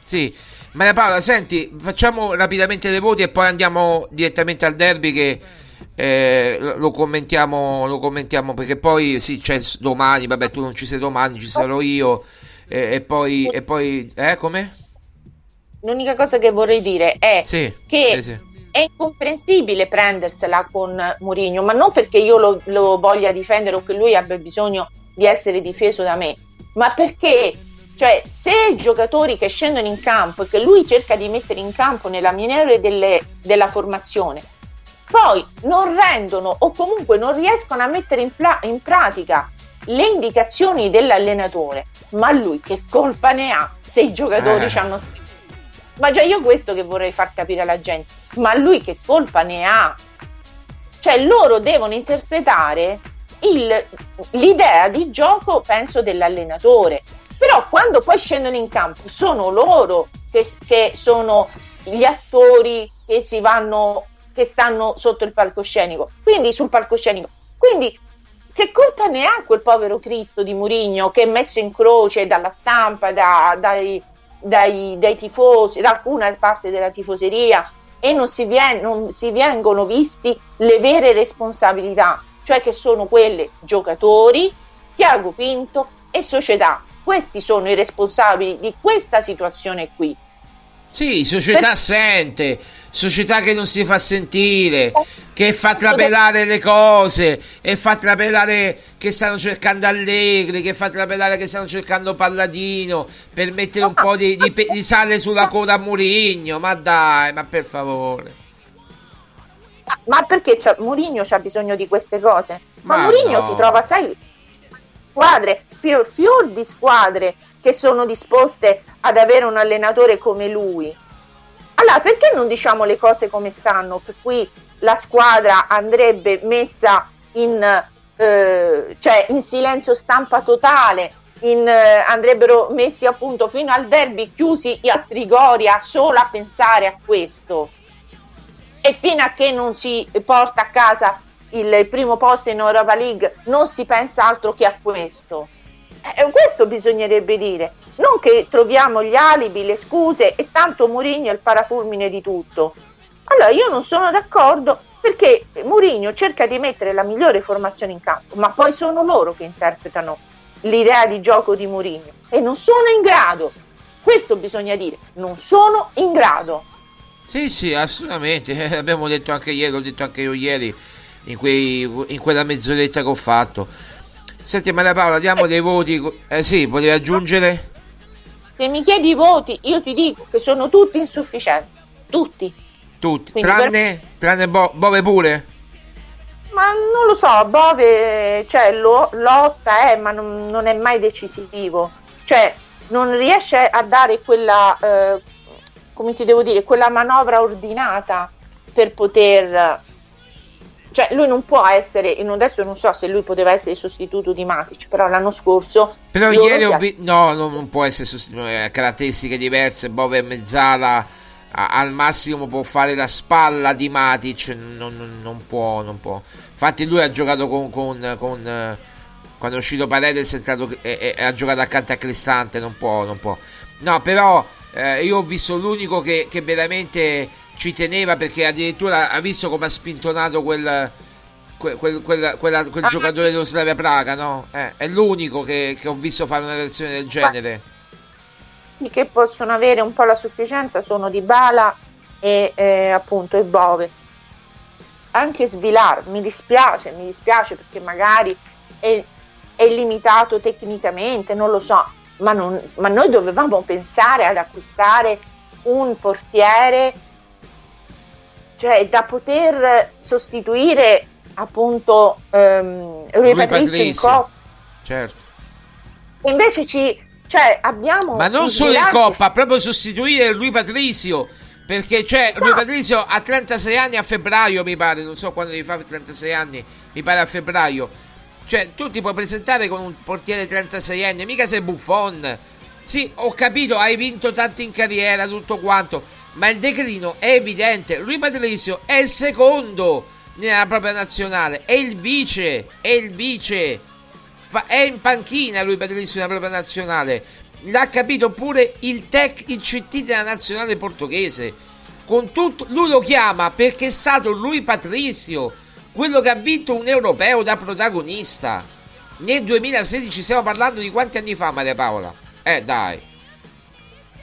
Speaker 4: Sì, Maria Paola, senti, facciamo rapidamente le voti e poi andiamo direttamente al derby che eh, lo commentiamo, lo commentiamo perché poi sì, c'è domani, vabbè tu non ci sei domani, ci sarò io eh, e poi, e poi eh, come?
Speaker 5: L'unica cosa che vorrei dire è
Speaker 4: Sì,
Speaker 5: che
Speaker 4: sì, sì.
Speaker 5: è incomprensibile prendersela con Mourinho, ma non perché io lo, lo voglia difendere o che lui abbia bisogno di essere difeso da me, ma perché cioè, se i giocatori che scendono in campo e che lui cerca di mettere in campo nella maniera delle- della formazione, poi non rendono o comunque non riescono a mettere in, pla- in pratica le indicazioni dell'allenatore, ma lui che colpa ne ha se i giocatori
Speaker 4: Eh.
Speaker 5: ci hanno ma già io questo che vorrei far capire alla gente, ma lui che colpa ne ha? Cioè loro devono interpretare il- l'idea di gioco, penso, dell'allenatore. Però quando poi scendono in campo sono loro che, che sono gli attori che si vanno, che stanno sotto il palcoscenico, quindi sul palcoscenico. Quindi che colpa ne ha quel povero Cristo di Murigno che è messo in croce dalla stampa, da- dai, dai- dai tifosi, da alcuna parte della tifoseria e non si, vien- non si vengono visti le vere responsabilità, cioè che sono quelle giocatori, Tiago Pinto e società. Questi sono i responsabili di questa situazione qui.
Speaker 4: Sì, società assente, società che non si fa sentire, che fa trapelare le cose e fa trapelare che stanno cercando Allegri, che fa trapelare che stanno cercando Palladino per mettere un po' di, di di sale sulla coda a Murigno. Ma dai, ma per favore.
Speaker 5: Ma perché c'ha, Mourinho c'ha bisogno di queste cose? Ma,
Speaker 4: Ma
Speaker 5: Mourinho
Speaker 4: no.
Speaker 5: si trova, sai, squadre, fior, fior di squadre che sono disposte ad avere un allenatore come lui. Allora, perché non diciamo le cose come stanno? Per cui la squadra andrebbe messa in, eh, cioè in silenzio stampa totale, in, eh, andrebbero messi appunto fino al derby chiusi a Trigoria solo a pensare a questo e fino a che non si porta a casa il primo posto in Europa League non si pensa altro che a questo. Eh, questo bisognerebbe dire, non che troviamo gli alibi, le scuse e tanto Mourinho è il parafulmine di tutto. Allora io non sono d'accordo perché Mourinho cerca di mettere la migliore formazione in campo, ma poi sono loro che interpretano l'idea di gioco di Mourinho e non sono in grado. Questo bisogna dire, non sono in grado.
Speaker 4: Sì, sì, assolutamente. Abbiamo detto anche ieri, l'ho detto anche io ieri in, quei- in quella mezz'oretta che ho fatto. Senti Maria Paola, diamo dei voti. Eh sì, volevi aggiungere?
Speaker 5: Se mi chiedi i voti, io ti dico che sono tutti insufficienti, tutti.
Speaker 4: Tutti,
Speaker 5: Quindi
Speaker 4: tranne, tranne Bo- Bove pure?
Speaker 5: Ma non lo so, Bove cioè, lo- lotta, eh, ma non, non è mai decisivo. Cioè, non riesce a dare quella, eh, come ti devo dire, quella manovra ordinata per poter... Cioè, lui non può essere, adesso non so se lui poteva essere il sostituto di Matic, però l'anno scorso...
Speaker 4: Però ieri ho visto. No, non, può essere sostituito. eh, caratteristiche diverse. Bove e Mezzala al massimo può fare la spalla di Matic. Non, non- non può, non può. Infatti, lui ha giocato con. con- con, eh, quando è uscito Paredes è entrato, e, e- ha giocato accanto a Cristante. Non può, non può. No, però eh, io ho visto l'unico che, che veramente ci teneva perché addirittura ha visto come ha spintonato quel. que- quel, quel- quella- quel
Speaker 5: Ah.
Speaker 4: giocatore dello Slavia Praga, no? Eh, è l'unico che, che ho visto fare una reazione del genere.
Speaker 5: quelli che possono avere un po' la sufficienza sono Di Bala e eh, appunto e Bove. Anche Svilar, mi dispiace, mi dispiace perché magari è, è limitato tecnicamente, non lo so, ma, non- ma noi dovevamo pensare ad acquistare un portiere cioè da poter sostituire appunto ehm, Rui,
Speaker 4: Rui
Speaker 5: Patrizio in. Coppa.
Speaker 4: Certo.
Speaker 5: Invece ci cioè abbiamo
Speaker 4: Ma non solo in Coppa, proprio sostituire lui Patrizio. Perché c'è lui Patrizio ha 36 anni a febbraio, mi pare. Non so quando devi fare 36 anni, mi pare a febbraio. Cioè, tu ti puoi presentare con un portiere 36 anni, mica sei buffon. Sì, ho capito, hai vinto tanto in carriera, tutto quanto. Ma il declino è evidente. Lui Patrizio è il secondo nella propria nazionale. È il vice. È il vice. È in panchina lui Patrizio nella propria nazionale. L'ha capito pure il tech, il CT della nazionale portoghese. Con tutto, lui lo chiama perché è stato lui Patrizio, quello che ha vinto un europeo da protagonista. Nel 2016 stiamo parlando di quanti anni fa, Maria Paola? Eh, dai.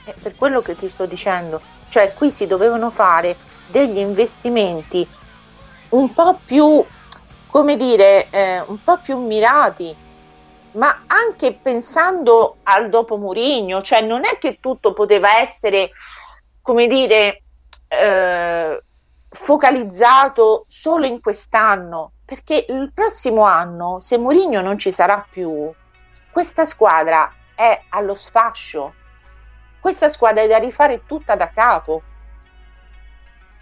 Speaker 5: È per quello che ti sto dicendo, cioè qui si dovevano fare degli investimenti un po' più, come dire, eh, un po' più mirati, ma anche pensando al dopo Murigno, cioè non è che tutto poteva essere, come dire, eh, focalizzato solo in quest'anno, perché il prossimo anno, se Mourinho non ci sarà più, questa squadra è allo sfascio. Questa squadra è da rifare tutta da capo.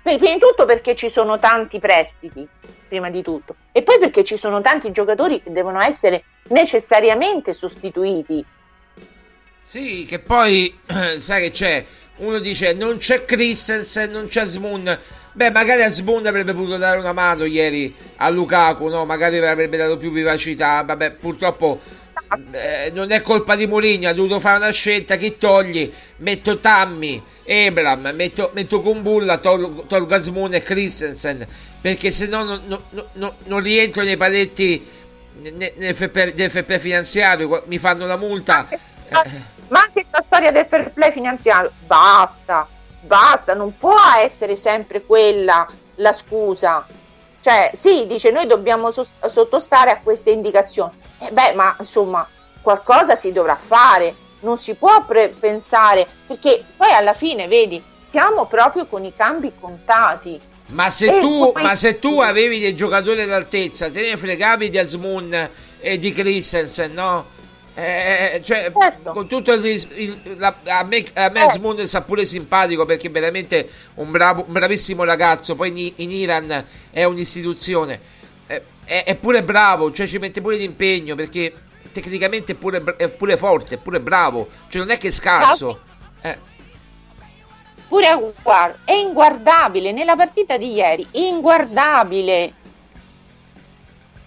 Speaker 5: Prima di tutto perché ci sono tanti prestiti, prima di tutto, e poi perché ci sono tanti giocatori che devono essere necessariamente sostituiti.
Speaker 4: Sì, che poi sai che c'è, uno dice non c'è Christensen, non c'è Smoon, Beh, magari Asbund avrebbe potuto dare una mano ieri a Lukaku, no? Magari avrebbe dato più vivacità. Vabbè, purtroppo eh, non è colpa di Mourinho, ha dovuto fare una scelta. Chi togli? Metto Tammy, Ebram, metto, metto Kumbulla, tolgo, tolgo Asbund e Christensen. Perché se no non, non, non, non rientro nei paletti nel fair play finanziario, mi fanno la multa.
Speaker 5: Ma anche questa storia del fair play finanziario, basta basta, non può essere sempre quella la scusa. Cioè, sì, dice noi dobbiamo so- sottostare a queste indicazioni. Eh beh, ma insomma, qualcosa si dovrà fare, non si può pre- pensare, perché poi alla fine, vedi, siamo proprio con i cambi contati.
Speaker 4: Ma se, tu, poi... ma se tu avevi dei giocatori d'altezza, te ne fregavi di Asmoon e di Christensen, no? Eh, cioè, certo. con tutto il, il la, a me, a me eh. sta pure simpatico perché è veramente un, bravo, un bravissimo ragazzo. Poi in, in Iran è un'istituzione, eh, è, è, pure bravo, cioè ci mette pure l'impegno perché tecnicamente è pure, è pure forte, è pure bravo, cioè non è che è scarso. Eh.
Speaker 5: Pure è inguardabile nella partita di ieri, inguardabile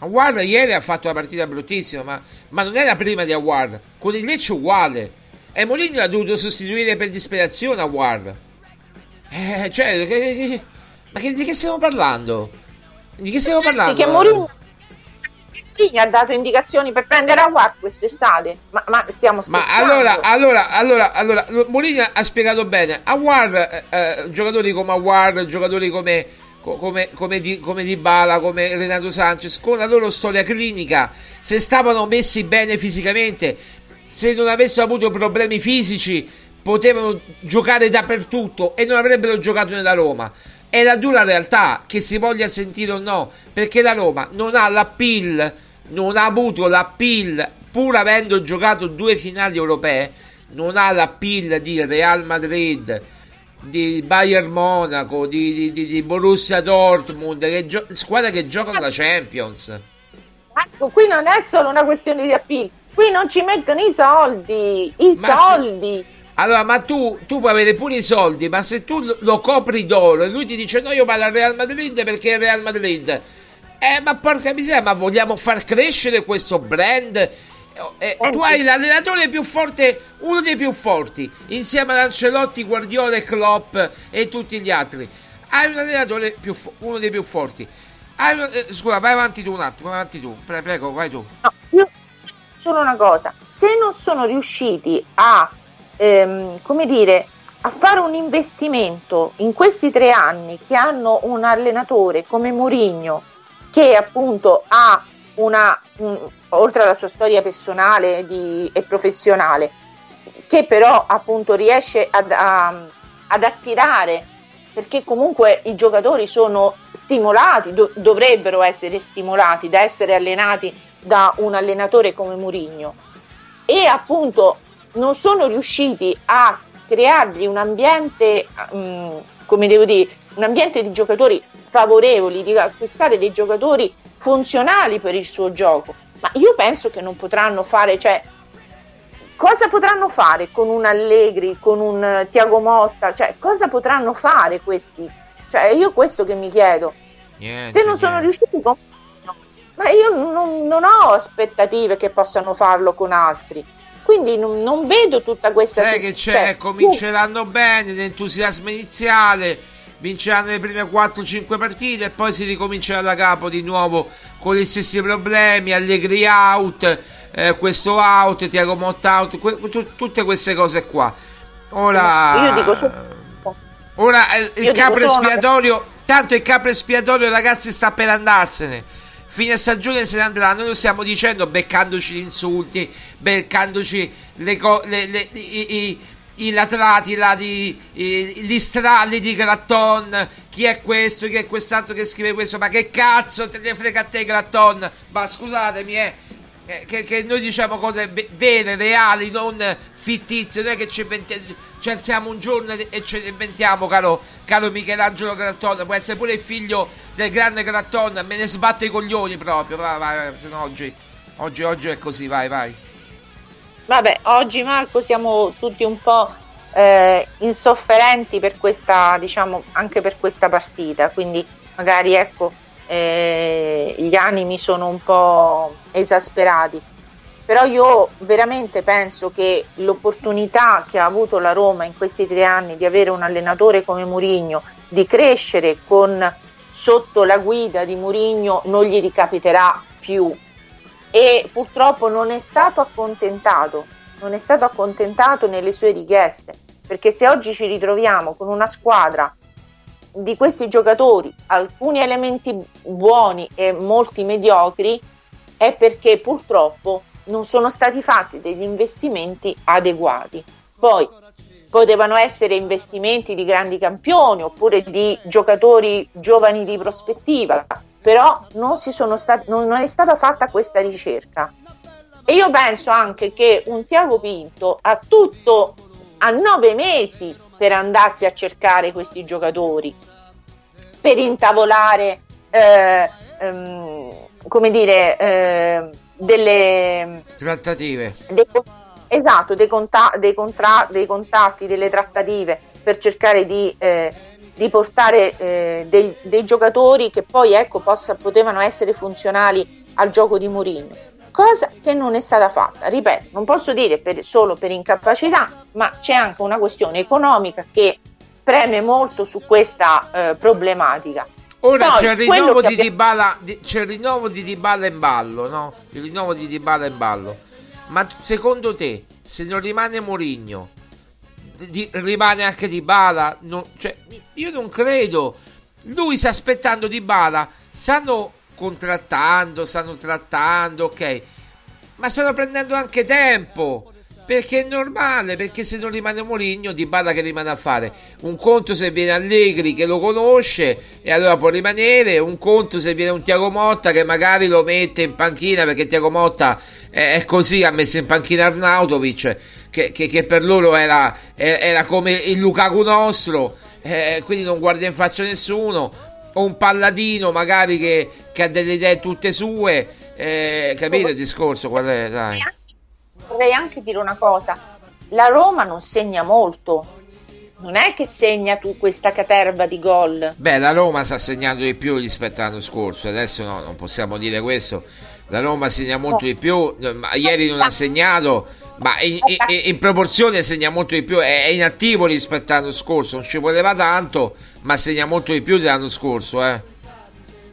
Speaker 4: Awar ieri ha fatto una partita bruttissima, ma, ma non era prima di Awar. Con il Lecce uguale. E Mourinho ha dovuto sostituire per disperazione Awar. Eh, cioè, che, che, ma che, di che stiamo parlando? Di che stiamo parlando?
Speaker 5: Sì, che Mourinho ha dato indicazioni per prendere Awar quest'estate. Ma, ma stiamo scherzando.
Speaker 4: Ma allora, allora, allora, allora, Mourinho ha spiegato bene. Awar, eh, eh, giocatori come Awar, giocatori come come, come, di, come Di Bala, come Renato Sanchez, con la loro storia clinica, se stavano messi bene fisicamente, se non avessero avuto problemi fisici, potevano giocare dappertutto e non avrebbero giocato nella Roma. È la dura realtà, che si voglia sentire o no, perché la Roma non ha l'appeal, non ha avuto l'appeal, pur avendo giocato due finali europee, non ha l'appeal di Real Madrid, di Bayern Monaco, di, di, di Borussia Dortmund, che gio- squadre che giocano la Champions.
Speaker 5: Ecco, qui non è solo una questione di appeal, qui non ci mettono i soldi, i ma soldi. Se...
Speaker 4: Allora, ma tu, tu, puoi avere pure i soldi, ma se tu lo copri d'oro e lui ti dice no, io vado al Real Madrid perché è il Real Madrid. Eh, ma porca miseria, ma vogliamo far crescere questo brand eh, tu hai l'allenatore più forte, uno dei più forti, insieme ad Ancelotti, Guardiola e Klopp e tutti gli altri. Hai un allenatore più fo- uno dei più forti. Una, eh, scusa, vai avanti tu un attimo, vai avanti tu. Pre- prego, vai tu.
Speaker 5: No, io solo una cosa, se non sono riusciti a, ehm, come dire, a fare un investimento in questi tre anni che hanno un allenatore come Mourinho che appunto ha una, mh, oltre alla sua storia personale di, e professionale, che però appunto riesce ad, a, ad attirare, perché comunque i giocatori sono stimolati, do, dovrebbero essere stimolati da essere allenati da un allenatore come Murigno e appunto non sono riusciti a creargli un ambiente, mh, come devo dire, un ambiente di giocatori favorevoli, di acquistare dei giocatori funzionali per il suo gioco. Ma io penso che non potranno fare, cioè, cosa potranno fare con un Allegri, con un Tiago Motta? Cioè, cosa potranno fare questi? Cioè, io questo che mi chiedo. Niente, Se non sono riusciti con... ma io non, non, ho aspettative che possano farlo con altri. Quindi non, non vedo tutta questa...
Speaker 4: Sai che c'è, cioè, cominceranno bene, l'entusiasmo iniziale vinceranno le prime 4-5 partite e poi si ricomincerà da capo di nuovo con gli stessi problemi, Allegri out, eh, questo out, Tiago Motta out, que- t- tutte queste cose qua. Ora,
Speaker 5: io dico solo...
Speaker 4: ora eh, il capro
Speaker 5: una-
Speaker 4: espiatorio, tanto il capro espiatorio ragazzi sta per andarsene. Fine stagione se ne andrà, noi lo stiamo dicendo beccandoci gli insulti, beccandoci le co- le- le- i, i- i latrati, là di, i- gli stralli di Gratton, chi è questo, chi è quest'altro che scrive questo, ma che cazzo te ne frega a te Gratton? Ma scusatemi, eh, eh, che, che noi diciamo cose ve- vere, reali, non fittizie, non è che ci, inventi- ci alziamo un giorno e ce ne inventiamo, caro, caro Michelangelo Gratton, può essere pure il figlio del grande Gratton, me ne sbatto i coglioni proprio, vai, vai, vai, oggi, oggi, oggi è così, vai, vai.
Speaker 5: Vabbè, oggi Marco siamo tutti un po' eh, insofferenti per questa, diciamo, anche per questa partita, quindi magari ecco, eh, gli animi sono un po' esasperati. Però io veramente penso che l'opportunità che ha avuto la Roma in questi tre anni di avere un allenatore come Mourinho, di crescere con sotto la guida di Mourinho non gli ricapiterà più e purtroppo non è stato accontentato, non è stato accontentato nelle sue richieste, perché se oggi ci ritroviamo con una squadra di questi giocatori, alcuni elementi buoni e molti mediocri, è perché purtroppo non sono stati fatti degli investimenti adeguati. Poi potevano essere investimenti di grandi campioni oppure di giocatori giovani di prospettiva, però non, si sono stati, non, non è stata fatta questa ricerca. E io penso anche che un Tiago Pinto ha tutto a nove mesi per andarsi a cercare questi giocatori, per intavolare, eh, ehm, come dire, eh, delle
Speaker 4: Trattative.
Speaker 5: dei, esatto, dei, conta- dei contra- dei contatti, delle trattative per cercare di, eh, di portare eh, dei, dei giocatori che poi ecco, possa- potevano essere funzionali al gioco di Mourinho. Cosa che non è stata fatta, ripeto, non posso dire per- solo per incapacità, ma c'è anche una questione economica che preme molto su questa eh, problematica.
Speaker 4: Ora
Speaker 5: Poi,
Speaker 4: c'è il rinnovo di
Speaker 5: abbiamo-
Speaker 4: Dybala, di- c'è il rinnovo di Dybala in ballo, no? Il rinnovo di Dybala in ballo. Ma secondo te, se non rimane Mourinho, di- di- rimane anche Dybala? Non- cioè, io non credo. Lui sta aspettando Dybala, stanno contrattando, stanno trattando, ok. Ma stanno prendendo anche tempo. Perché è normale, perché se non rimane Mourinho, Di Bala che rimane a fare? Un conto se viene Allegri che lo conosce e allora può rimanere, un conto se viene un Tiago Motta che magari lo mette in panchina perché Tiago Motta è così, ha messo in panchina Arnautovic che, che- che per loro era, era come il Lukaku nostro, eh, quindi non guarda in faccia nessuno, o un palladino magari che, che ha delle idee tutte sue, eh, capito il discorso qual è? Dai.
Speaker 5: Vorrei anche dire una cosa, la Roma non segna molto, non è che segna tu questa caterva di gol.
Speaker 4: Beh, la Roma sta segnando di più rispetto all'anno scorso, adesso no, non possiamo dire questo. La Roma segna molto di più, ieri non ha segnato, ma in, in- in proporzione segna molto di più, è, inattivo rispetto all'anno scorso, non ci voleva tanto, ma segna molto di più dell'anno scorso, eh.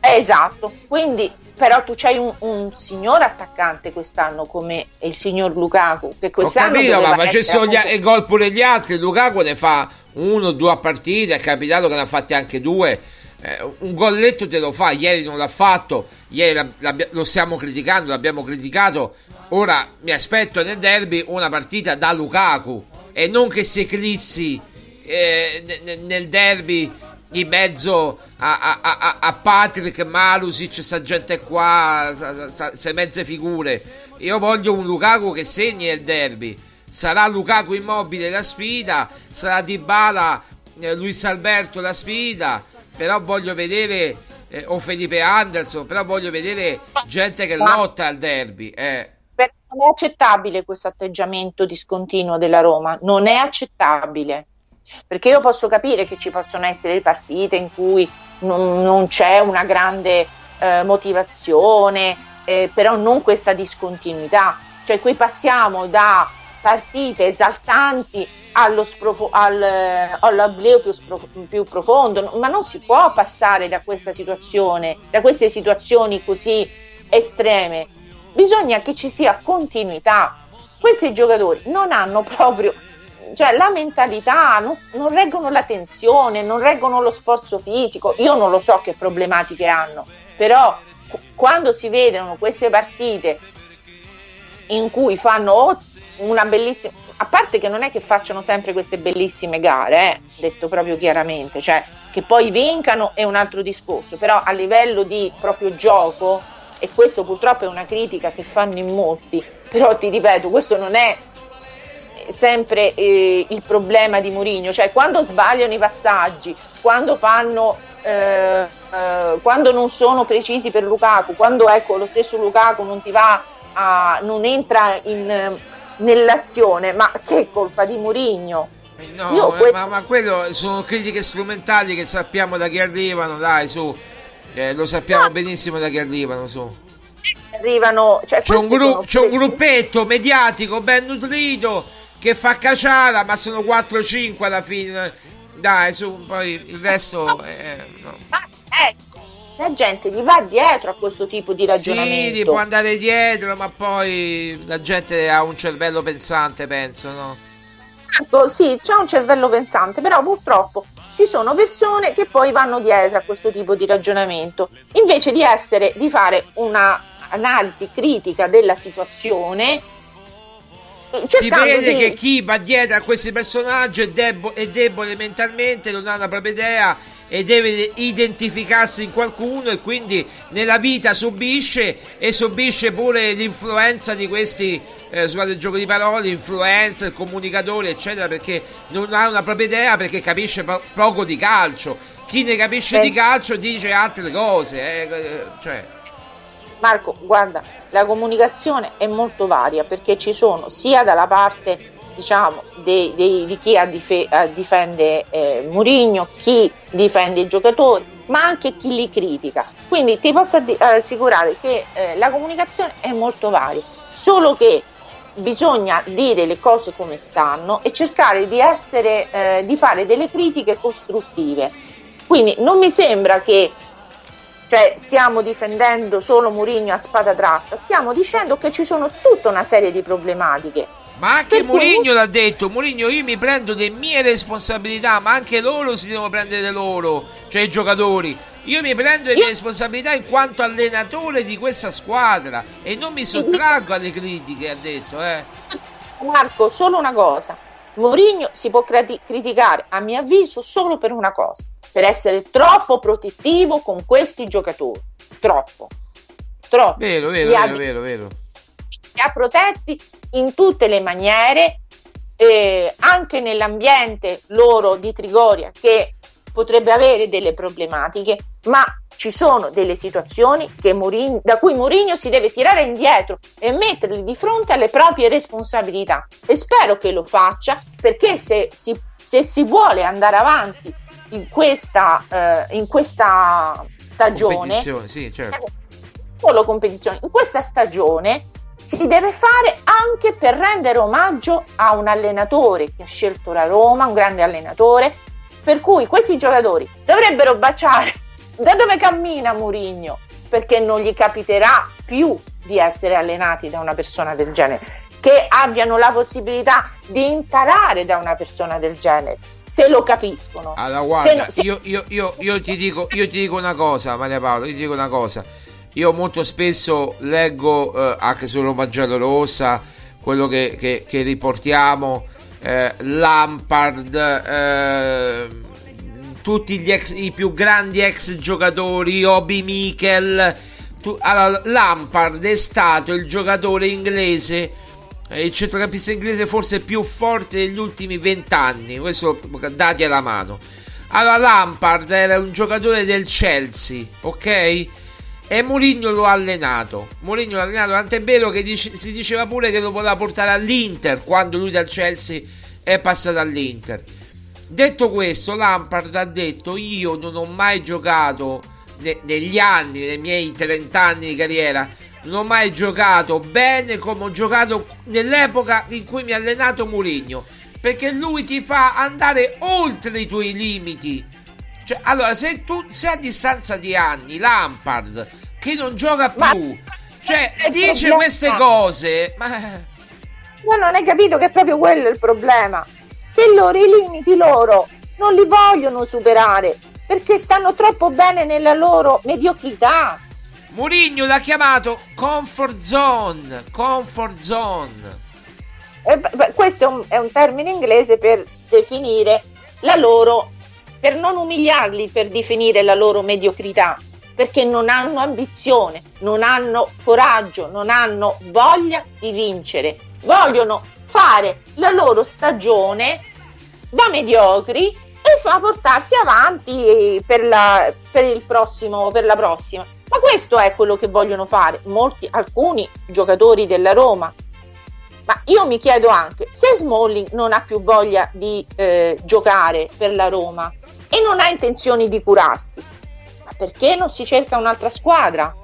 Speaker 5: Eh, esatto, quindi però tu c'hai un, un signor attaccante quest'anno come il signor Lukaku, che
Speaker 4: Ho
Speaker 5: quest'anno
Speaker 4: capito,
Speaker 5: doveva
Speaker 4: ma facessero gli,
Speaker 5: essere
Speaker 4: i gol pure gli altri. Lukaku ne fa uno o due a partita. È capitato che ne ha fatti anche due. Eh, un golletto te lo fa. Ieri non l'ha fatto. Ieri la- l'abbia- lo stiamo criticando, l'abbiamo criticato. Ora mi aspetto nel derby una partita da Lukaku e non che si eclissi eh, ne- ne- nel derby in mezzo a, a, a, a Patrick, Malusic, sta gente qua, queste mezze figure. Io voglio un Lukaku che segni il derby. Sarà Lukaku immobile la sfida, sarà Dybala, eh, Luis Alberto la sfida, però voglio vedere eh, o Felipe Anderson, però voglio vedere gente che lotta al derby. Eh.
Speaker 5: Non è accettabile questo atteggiamento discontinuo della Roma, non è accettabile. Perché io posso capire che ci possono essere partite in cui non, non c'è una grande eh, motivazione, eh, però non questa discontinuità. Cioè qui passiamo da partite esaltanti allo sprofo- al, eh, all'oblio più, spro- più profondo, ma non si può passare da questa situazione, da queste situazioni così estreme. Bisogna che ci sia continuità. Questi giocatori non hanno proprio cioè, la mentalità, non, non reggono la tensione, non reggono lo sforzo fisico. Io non lo so che problematiche hanno, però quando si vedono queste partite in cui fanno una bellissima a parte che non è che facciano sempre queste bellissime gare, eh, detto proprio chiaramente, cioè che poi vincano è un altro discorso, però a livello di proprio gioco, e questo purtroppo è una critica che fanno in molti, però ti ripeto, questo non è sempre eh, il problema di Mourinho, cioè quando sbagliano i passaggi, quando fanno eh, eh, quando non sono precisi per Lukaku, quando ecco lo stesso Lukaku non ti va a, non entra in, nell'azione, ma che colpa di Mourinho?
Speaker 4: No, Io questo... ma, ma, quello sono critiche strumentali che sappiamo da chi arrivano, dai, su. Eh, lo sappiamo no. benissimo da chi arrivano, su.
Speaker 5: Arrivano, cioè,
Speaker 4: c'è, un gru- c'è un gruppetto mediatico ben nutrito che fa caciara, ma sono 4-5 alla fine. Dai, su, poi il resto. No. Eh, no.
Speaker 5: Ma ecco, la gente gli va dietro a questo tipo di ragionamento.
Speaker 4: Sì, può andare dietro, ma poi la gente ha un cervello pensante, penso, no?
Speaker 5: Ecco, sì, c'è un cervello pensante, però purtroppo ci sono persone che poi vanno dietro a questo tipo di ragionamento, invece di essere, di fare un'analisi critica della situazione
Speaker 4: si vede di... che chi va dietro a questi personaggi è, debo- è debole mentalmente, non ha la propria idea e deve identificarsi in qualcuno e quindi nella vita subisce e subisce pure l'influenza di questi eh, scusate il gioco di parole, influencer, comunicatori eccetera perché non ha una propria idea perché capisce po- poco di calcio chi ne capisce eh. di calcio dice altre cose eh, eh cioè.
Speaker 5: Marco guarda la comunicazione è molto varia perché ci sono sia dalla parte diciamo, dei, dei, di chi dif- difende eh, Murigno, chi difende i giocatori, ma anche chi li critica. Quindi ti posso assicurare che eh, la comunicazione è molto varia, solo che bisogna dire le cose come stanno e cercare di, essere, eh, di fare delle critiche costruttive. Quindi non mi sembra che cioè, stiamo difendendo solo Murigno a spada tratta, stiamo dicendo che ci sono tutta una serie di problematiche
Speaker 4: ma anche Mourinho l'ha detto, Mourinho io mi prendo le mie responsabilità, ma anche loro si devono prendere loro, cioè i giocatori. Io mi prendo le mie responsabilità in quanto allenatore di questa squadra e non mi sottraggo alle critiche, ha detto. Eh.
Speaker 5: Marco, solo una cosa. Mourinho si può crati- criticare, a mio avviso, solo per una cosa, per essere troppo protettivo con questi giocatori. Troppo. Troppo.
Speaker 4: Vero, vero, vero, vero, vero
Speaker 5: ha protetti in tutte le maniere, eh, anche nell'ambiente loro di Trigoria che potrebbe avere delle problematiche, ma ci sono delle situazioni Mourinho, da cui Mourinho si deve tirare indietro e metterli di fronte alle proprie responsabilità e spero che lo faccia perché se si, se si vuole andare avanti in questa, eh, in questa stagione,
Speaker 4: sì, certo.
Speaker 5: solo competizione, in questa stagione si deve fare anche per rendere omaggio a un allenatore che ha scelto la Roma, un grande allenatore, per cui questi giocatori dovrebbero baciare da dove cammina Mourinho, perché non gli capiterà più di essere allenati da una persona del genere, che abbiano la possibilità di imparare da una persona del genere, se lo capiscono.
Speaker 4: Allora, guarda, se, se... Io, io, io, io, ti dico, io ti dico una cosa, Maria Paola, io ti dico una cosa io molto spesso leggo eh, anche su Roma Rossa quello che, che, che riportiamo, eh, Lampard, eh, tutti ex, i più grandi ex giocatori, Obi Mikel. Tu, allora, Lampard è stato il giocatore inglese, eh, il centrocampista inglese forse più forte degli ultimi vent'anni, questo dati alla mano. Allora, Lampard era un giocatore del Chelsea, ok? E Mourinho lo ha allenato. Mourinho l'ha allenato, tant'è vero che dice, si diceva pure che lo voleva portare all'Inter quando lui dal Chelsea è passato all'Inter. Detto questo, Lampard ha detto: Io non ho mai giocato ne, negli anni, nei miei 30 anni di carriera, non ho mai giocato bene come ho giocato nell'epoca in cui mi ha allenato Mourinho. Perché lui ti fa andare oltre i tuoi limiti. Cioè, allora, se tu sei a distanza di anni, Lampard che non gioca più. Ma cioè, dice problema. queste cose, ma...
Speaker 5: Ma non hai capito che è proprio quello il problema. perché loro i limiti loro non li vogliono superare perché stanno troppo bene nella loro mediocrità.
Speaker 4: Murigno l'ha chiamato comfort zone, comfort zone.
Speaker 5: Eh, questo è un, è un termine inglese per definire la loro, per non umiliarli, per definire la loro mediocrità, perché non hanno ambizione, non hanno coraggio, non hanno voglia di vincere, vogliono fare la loro stagione da mediocri e fa portarsi avanti per la, per prossimo, per la prossima. Ma questo è quello che vogliono fare molti, alcuni giocatori della Roma. Ma io mi chiedo anche se Smalling non ha più voglia di eh, giocare per la Roma e non ha intenzioni di curarsi, ma perché non si cerca un'altra squadra?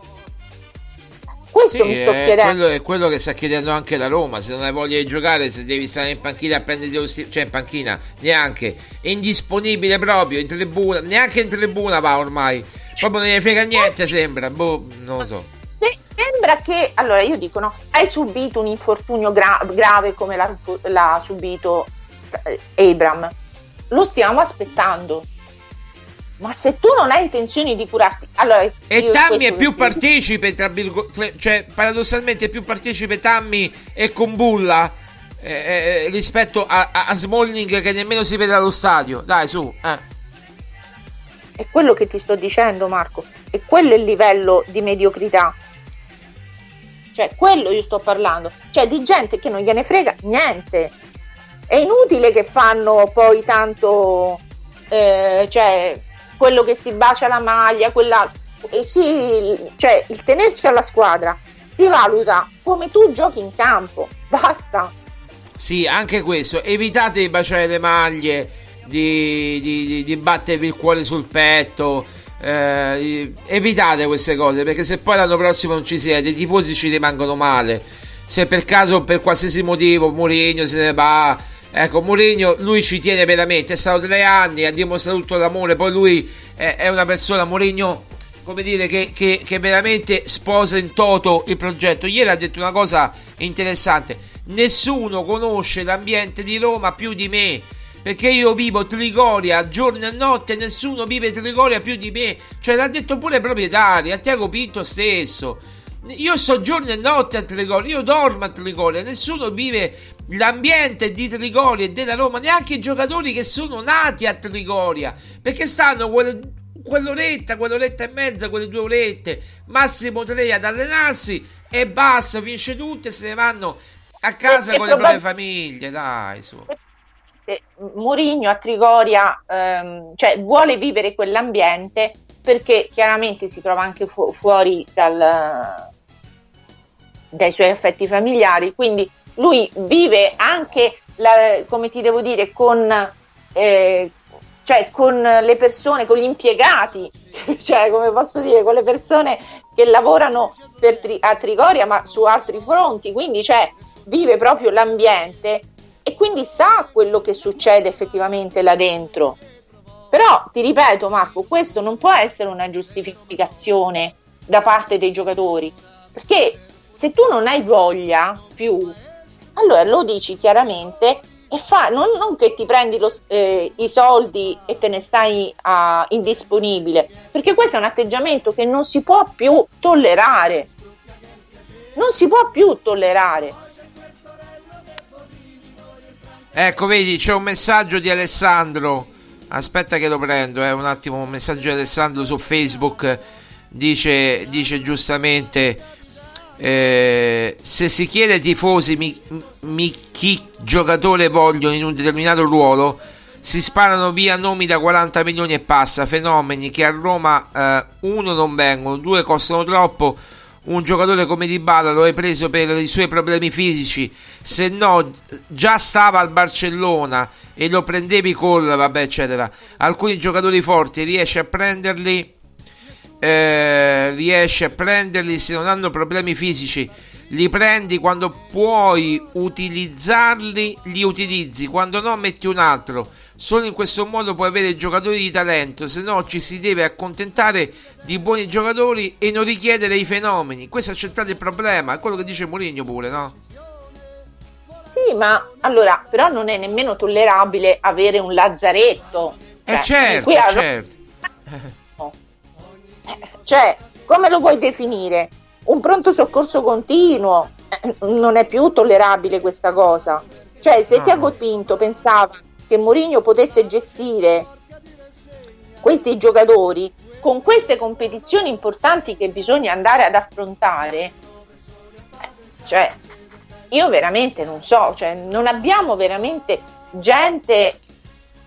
Speaker 5: Questo
Speaker 4: sì,
Speaker 5: mi sto
Speaker 4: è
Speaker 5: chiedendo.
Speaker 4: Quello è quello che sta chiedendo anche la Roma. Se non hai voglia di giocare, se devi stare in panchina a prendere lo sti- cioè in panchina, neanche indisponibile proprio in tribuna, neanche in tribuna va ormai. Proprio non ne frega niente, sembra. Boh, non lo so.
Speaker 5: Se- Sembra che, allora io dico, no, hai subito un infortunio gra- grave come l'ha, l'ha subito eh, Abram. Lo stiamo aspettando. Ma se tu non hai intenzioni di curarti, allora
Speaker 4: E Tammy è più
Speaker 5: vi-
Speaker 4: partecipe, tra virgo- cioè paradossalmente è più partecipe Tammy e Combulla eh, eh, rispetto a, a, a Smalling che nemmeno si vede allo stadio. Dai, su. Eh.
Speaker 5: È quello che ti sto dicendo, Marco. E quello è il livello di mediocrità. Cioè, quello io sto parlando. Cioè, di gente che non gliene frega niente. È inutile che fanno poi tanto. eh, cioè, quello che si bacia la maglia, quella. eh, sì, cioè, il tenerci alla squadra si valuta come tu giochi in campo. Basta.
Speaker 4: Sì, anche questo. Evitate di baciare le maglie, di, di, di- battervi il cuore sul petto. eh, evitate queste cose perché se poi l'anno prossimo non ci siete, i tifosi ci rimangono male. Se per caso, per qualsiasi motivo, Mourinho se ne va. Ecco, Mourinho lui ci tiene veramente. È stato tre anni, ha dimostrato tutto l'amore. Poi lui è, è una persona, Mourinho, come dire, che, che- che veramente sposa in toto il progetto. Ieri ha detto una cosa interessante: nessuno conosce l'ambiente di Roma più di me. Perché io vivo Trigoria giorno e notte e nessuno vive Trigoria più di me. Cioè, l'ha detto pure il proprietario, a Tiago Pinto stesso. Io sto giorno e notte a Trigoria, io dormo a Trigoria, nessuno vive l'ambiente di Trigoria e della Roma, neanche i giocatori che sono nati a Trigoria, perché stanno quelle, quell'oretta, quell'oretta e mezza, quelle due orette, massimo tre ad allenarsi e basta, finisce tutto e se ne vanno a casa
Speaker 5: E- e
Speaker 4: con le proprie
Speaker 5: probab-
Speaker 4: famiglie, dai, su.
Speaker 5: Eh, Mourinho a Trigoria ehm, cioè, vuole vivere quell'ambiente perché chiaramente si trova anche fu- fuori dal- dai suoi affetti familiari, quindi lui vive anche, la- come ti devo dire, con, eh, cioè, con le persone, con gli impiegati, cioè come posso dire, con le persone che lavorano Tri- a Trigoria ma su altri fronti, quindi cioè, vive proprio l'ambiente e quindi sa quello che succede effettivamente là dentro. Però ti ripeto Marco, questo non può essere una giustificazione da parte dei giocatori, perché se tu non hai voglia più, allora lo dici chiaramente e fa, non, non che ti prendi lo- eh, i soldi e te ne stai ah, indisponibile, perché questo è un atteggiamento che non si può più tollerare. Non si può più tollerare.
Speaker 4: Ecco, vedi, c'è un messaggio di Alessandro. Aspetta che lo prendo, eh, un attimo, un messaggio di Alessandro su Facebook. Dice, dice giustamente, eh, se si chiede ai tifosi mi, mi- chi giocatore vogliono in un determinato ruolo, si sparano via nomi da 40 milioni e passa, fenomeni che a Roma, eh, uno, non vengono, due, costano troppo, un giocatore come Dybala lo hai preso per i suoi problemi fisici. Se no già stava al Barcellona e lo prendevi col vabbè eccetera. Alcuni giocatori forti riesci a prenderli eh, riesci a prenderli se non hanno problemi fisici. Li prendi quando puoi utilizzarli li utilizzi. Quando no metti un altro solo in questo modo puoi avere giocatori di talento se no ci si deve accontentare di buoni giocatori e non richiedere i fenomeni questo è centrale il problema è quello che dice Mourinho pure no?
Speaker 5: Sì, ma allora, però non è nemmeno tollerabile avere un lazzaretto.
Speaker 4: Eh
Speaker 5: Cioè,
Speaker 4: certo,
Speaker 5: qui
Speaker 4: certo.
Speaker 5: Cioè, come lo vuoi definire? Un pronto soccorso continuo? Eh, Non è più tollerabile questa cosa. Cioè, se
Speaker 4: No.
Speaker 5: Tiago Pinto pensava che Mourinho potesse gestire questi giocatori con queste competizioni importanti che bisogna andare ad affrontare, cioè, io veramente non so, cioè, non abbiamo veramente gente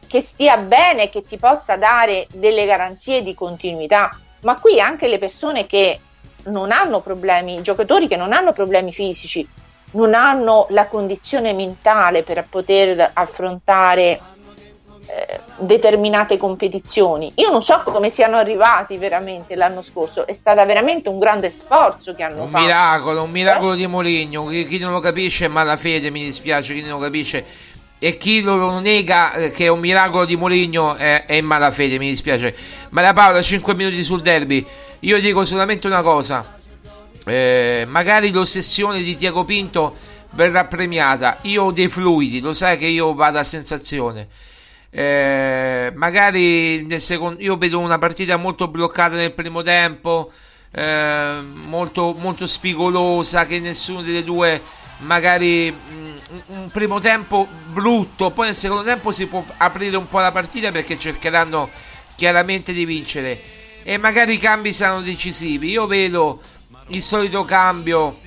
Speaker 5: che stia bene, che ti possa dare delle garanzie di continuità, ma qui anche le persone che non hanno problemi, i giocatori che non hanno problemi fisici, non hanno la condizione mentale per poter affrontare eh, determinate competizioni. Io non so come siano arrivati veramente l'anno scorso, è stato veramente un grande sforzo che hanno
Speaker 4: Un
Speaker 5: fatto.
Speaker 4: miracolo, un miracolo di Moligno. Chi, chi non lo capisce è malafede, mi dispiace, chi non lo capisce. E chi lo, lo nega eh, che è un miracolo di Moligno è, è in malafede, mi dispiace. Maria Paola, 5 minuti sul derby. Io dico solamente una cosa. Eh, magari l'ossessione di Tiago Pinto verrà premiata. Io ho dei fluidi, lo sai che io vado a sensazione. Eh, magari nel secondo, io vedo una partita molto bloccata nel primo tempo, eh, molto, molto spigolosa, che nessuno delle due magari mm, un- un primo tempo brutto, poi nel secondo tempo si può aprire un po' la partita perché cercheranno chiaramente di vincere e magari i cambi saranno decisivi. Io vedo il solito cambio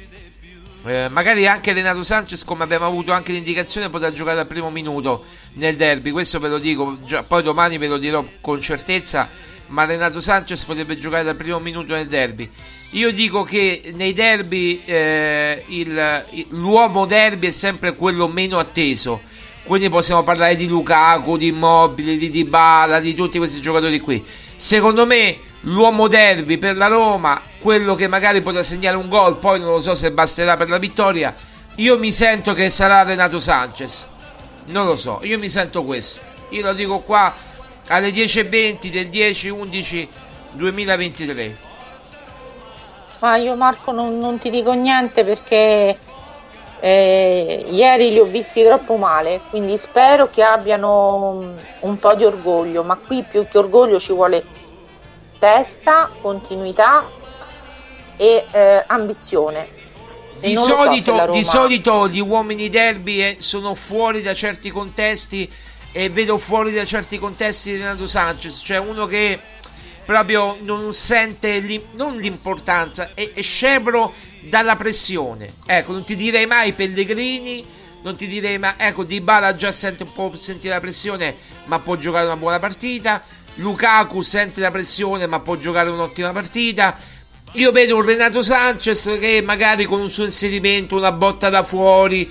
Speaker 4: eh, magari anche Renato Sanchez, come abbiamo avuto anche l'indicazione, potrà giocare al primo minuto nel derby. Questo ve lo dico, già- poi domani ve lo dirò con certezza. Ma Renato Sanchez potrebbe giocare dal primo minuto nel derby. Io dico che nei derby eh, il- il- l'uomo derby è sempre quello meno atteso. Quindi possiamo parlare di Lukaku, di Immobile, di Dybala, di tutti questi giocatori qui. Secondo me l'uomo derby per la Roma, quello che magari potrà segnare un gol, poi non lo so se basterà per la vittoria. Io mi sento che sarà Renato Sanchez. Non lo so, io mi sento questo. Io lo dico qua alle 10.20 del 10-11 2023.
Speaker 5: Ma io Marco non, non ti dico niente perché eh, ieri li ho visti troppo male, quindi spero che abbiano mm, un po' di orgoglio, ma qui più che orgoglio ci vuole testa, continuità e eh, ambizione.
Speaker 4: Di
Speaker 5: so
Speaker 4: solito,
Speaker 5: la
Speaker 4: di solito gli uomini derby eh, sono fuori da certi contesti e vedo fuori da certi contesti Renato Sanchez, cioè uno che proprio non sente l'im- non l'importanza, è, è scebro dalla pressione. Ecco, non ti direi mai Pellegrini, non ti direi mai, ecco, Di Bala già sente un po' sentire la pressione, ma può giocare una buona partita. Lukaku sente la pressione, ma può giocare un'ottima partita. Io vedo un Renato Sanchez che magari con un suo inserimento, una botta da fuori,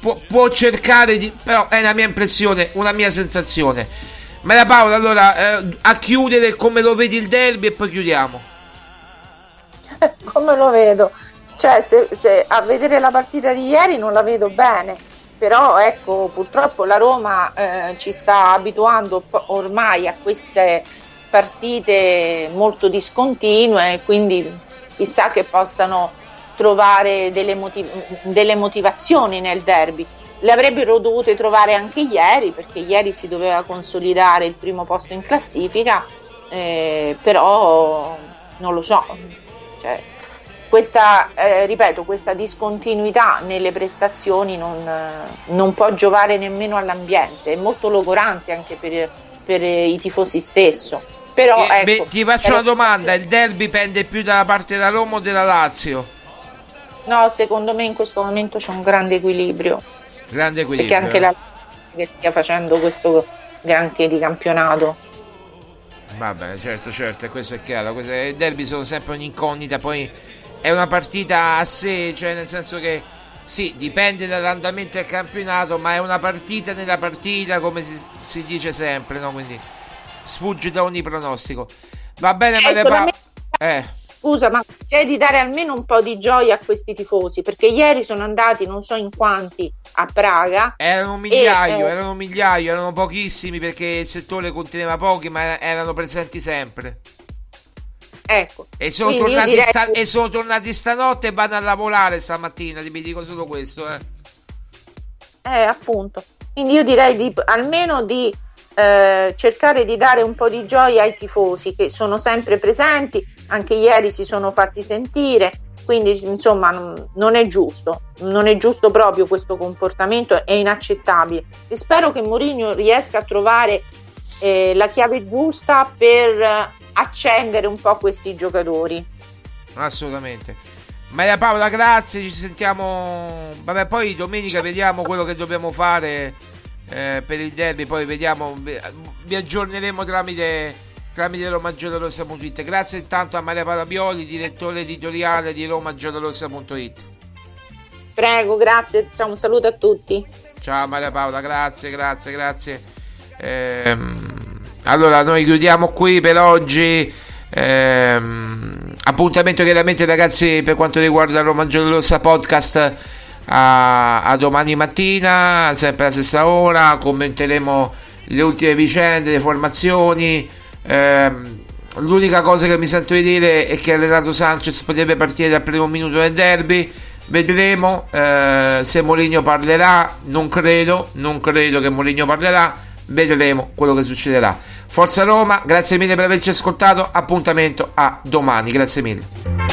Speaker 4: può, può cercare di... però è una mia impressione, una mia sensazione. Maria Paola, allora, eh, a chiudere come lo vedi il derby e poi chiudiamo.
Speaker 5: come lo vedo? Cioè, se, se a vedere la partita di ieri non la vedo bene, però ecco, purtroppo la Roma eh, ci sta abituando ormai a queste partite molto discontinue, quindi chissà che possano trovare delle, motiv- delle motivazioni nel derby. Le avrebbero dovute trovare anche ieri, perché ieri si doveva consolidare il primo posto in classifica, eh, però non lo so. Cioè, questa, eh, ripeto, questa discontinuità nelle prestazioni non, eh, non può giovare nemmeno all'ambiente, è molto logorante anche per, per i tifosi stesso. Però,
Speaker 4: Eh,
Speaker 5: ecco,
Speaker 4: beh, ti faccio una domanda, il derby pende più dalla parte della Roma o della Lazio?
Speaker 5: No, secondo me in questo momento c'è un grande equilibrio,
Speaker 4: Grande equilibrio.
Speaker 5: perché anche la che stia facendo questo granché di campionato.
Speaker 4: Vabbè, certo, certo, questo è chiaro. Questo- I derby sono sempre un'incognita, poi è una partita a sé, cioè nel senso che sì, dipende dall'andamento del campionato, ma è una partita nella partita, come si, si dice sempre, no? Quindi sfugge da ogni pronostico. Va bene,
Speaker 5: Eh,
Speaker 4: Maria Paola.
Speaker 5: solamente-
Speaker 4: Eh,
Speaker 5: Scusa, ma direi di dare almeno un po' di gioia a questi tifosi, perché ieri sono andati non so in quanti a Praga.
Speaker 4: erano un migliaio,
Speaker 5: E, eh,
Speaker 4: erano un migliaio, erano pochissimi perché il settore conteneva pochi, ma erano presenti sempre.
Speaker 5: Ecco,
Speaker 4: E sono, tornati sta-
Speaker 5: che-
Speaker 4: e sono tornati stanotte e vanno a lavorare stamattina, vi dico solo questo. Eh.
Speaker 5: Eh, appunto. Quindi io direi di, almeno di eh, cercare di dare un po' di gioia ai tifosi che sono sempre presenti, anche ieri si sono fatti sentire, quindi insomma non è giusto, non è giusto proprio questo comportamento, è inaccettabile. E spero che Mourinho riesca a trovare eh, la chiave giusta per accendere un po' questi giocatori.
Speaker 4: Assolutamente. Maria Paola, grazie, ci sentiamo. Vabbè, poi domenica vediamo quello che dobbiamo fare eh, per il derby, poi vediamo, vi aggiorneremo tramite, tramite romagiallorossa.it. Grazie intanto a Maria Paola Bioli, direttore editoriale di romagiallorossa.it.
Speaker 5: Prego, grazie, un saluto a tutti.
Speaker 4: Ciao Maria Paola, grazie, grazie, grazie. Ehm, allora, noi chiudiamo qui per oggi. Ehm, appuntamento chiaramente ragazzi per quanto riguarda Roma Giallorossa podcast a, a, domani mattina sempre alla stessa ora commenteremo le ultime vicende le formazioni ehm, l'unica cosa che mi sento di dire è che Renato Sanchez potrebbe partire dal primo minuto del derby. Vedremo eh, se Mourinho parlerà. Non credo non credo che Mourinho parlerà. Vedremo quello che succederà. Forza Roma, grazie mille per averci ascoltato, appuntamento a domani, grazie mille.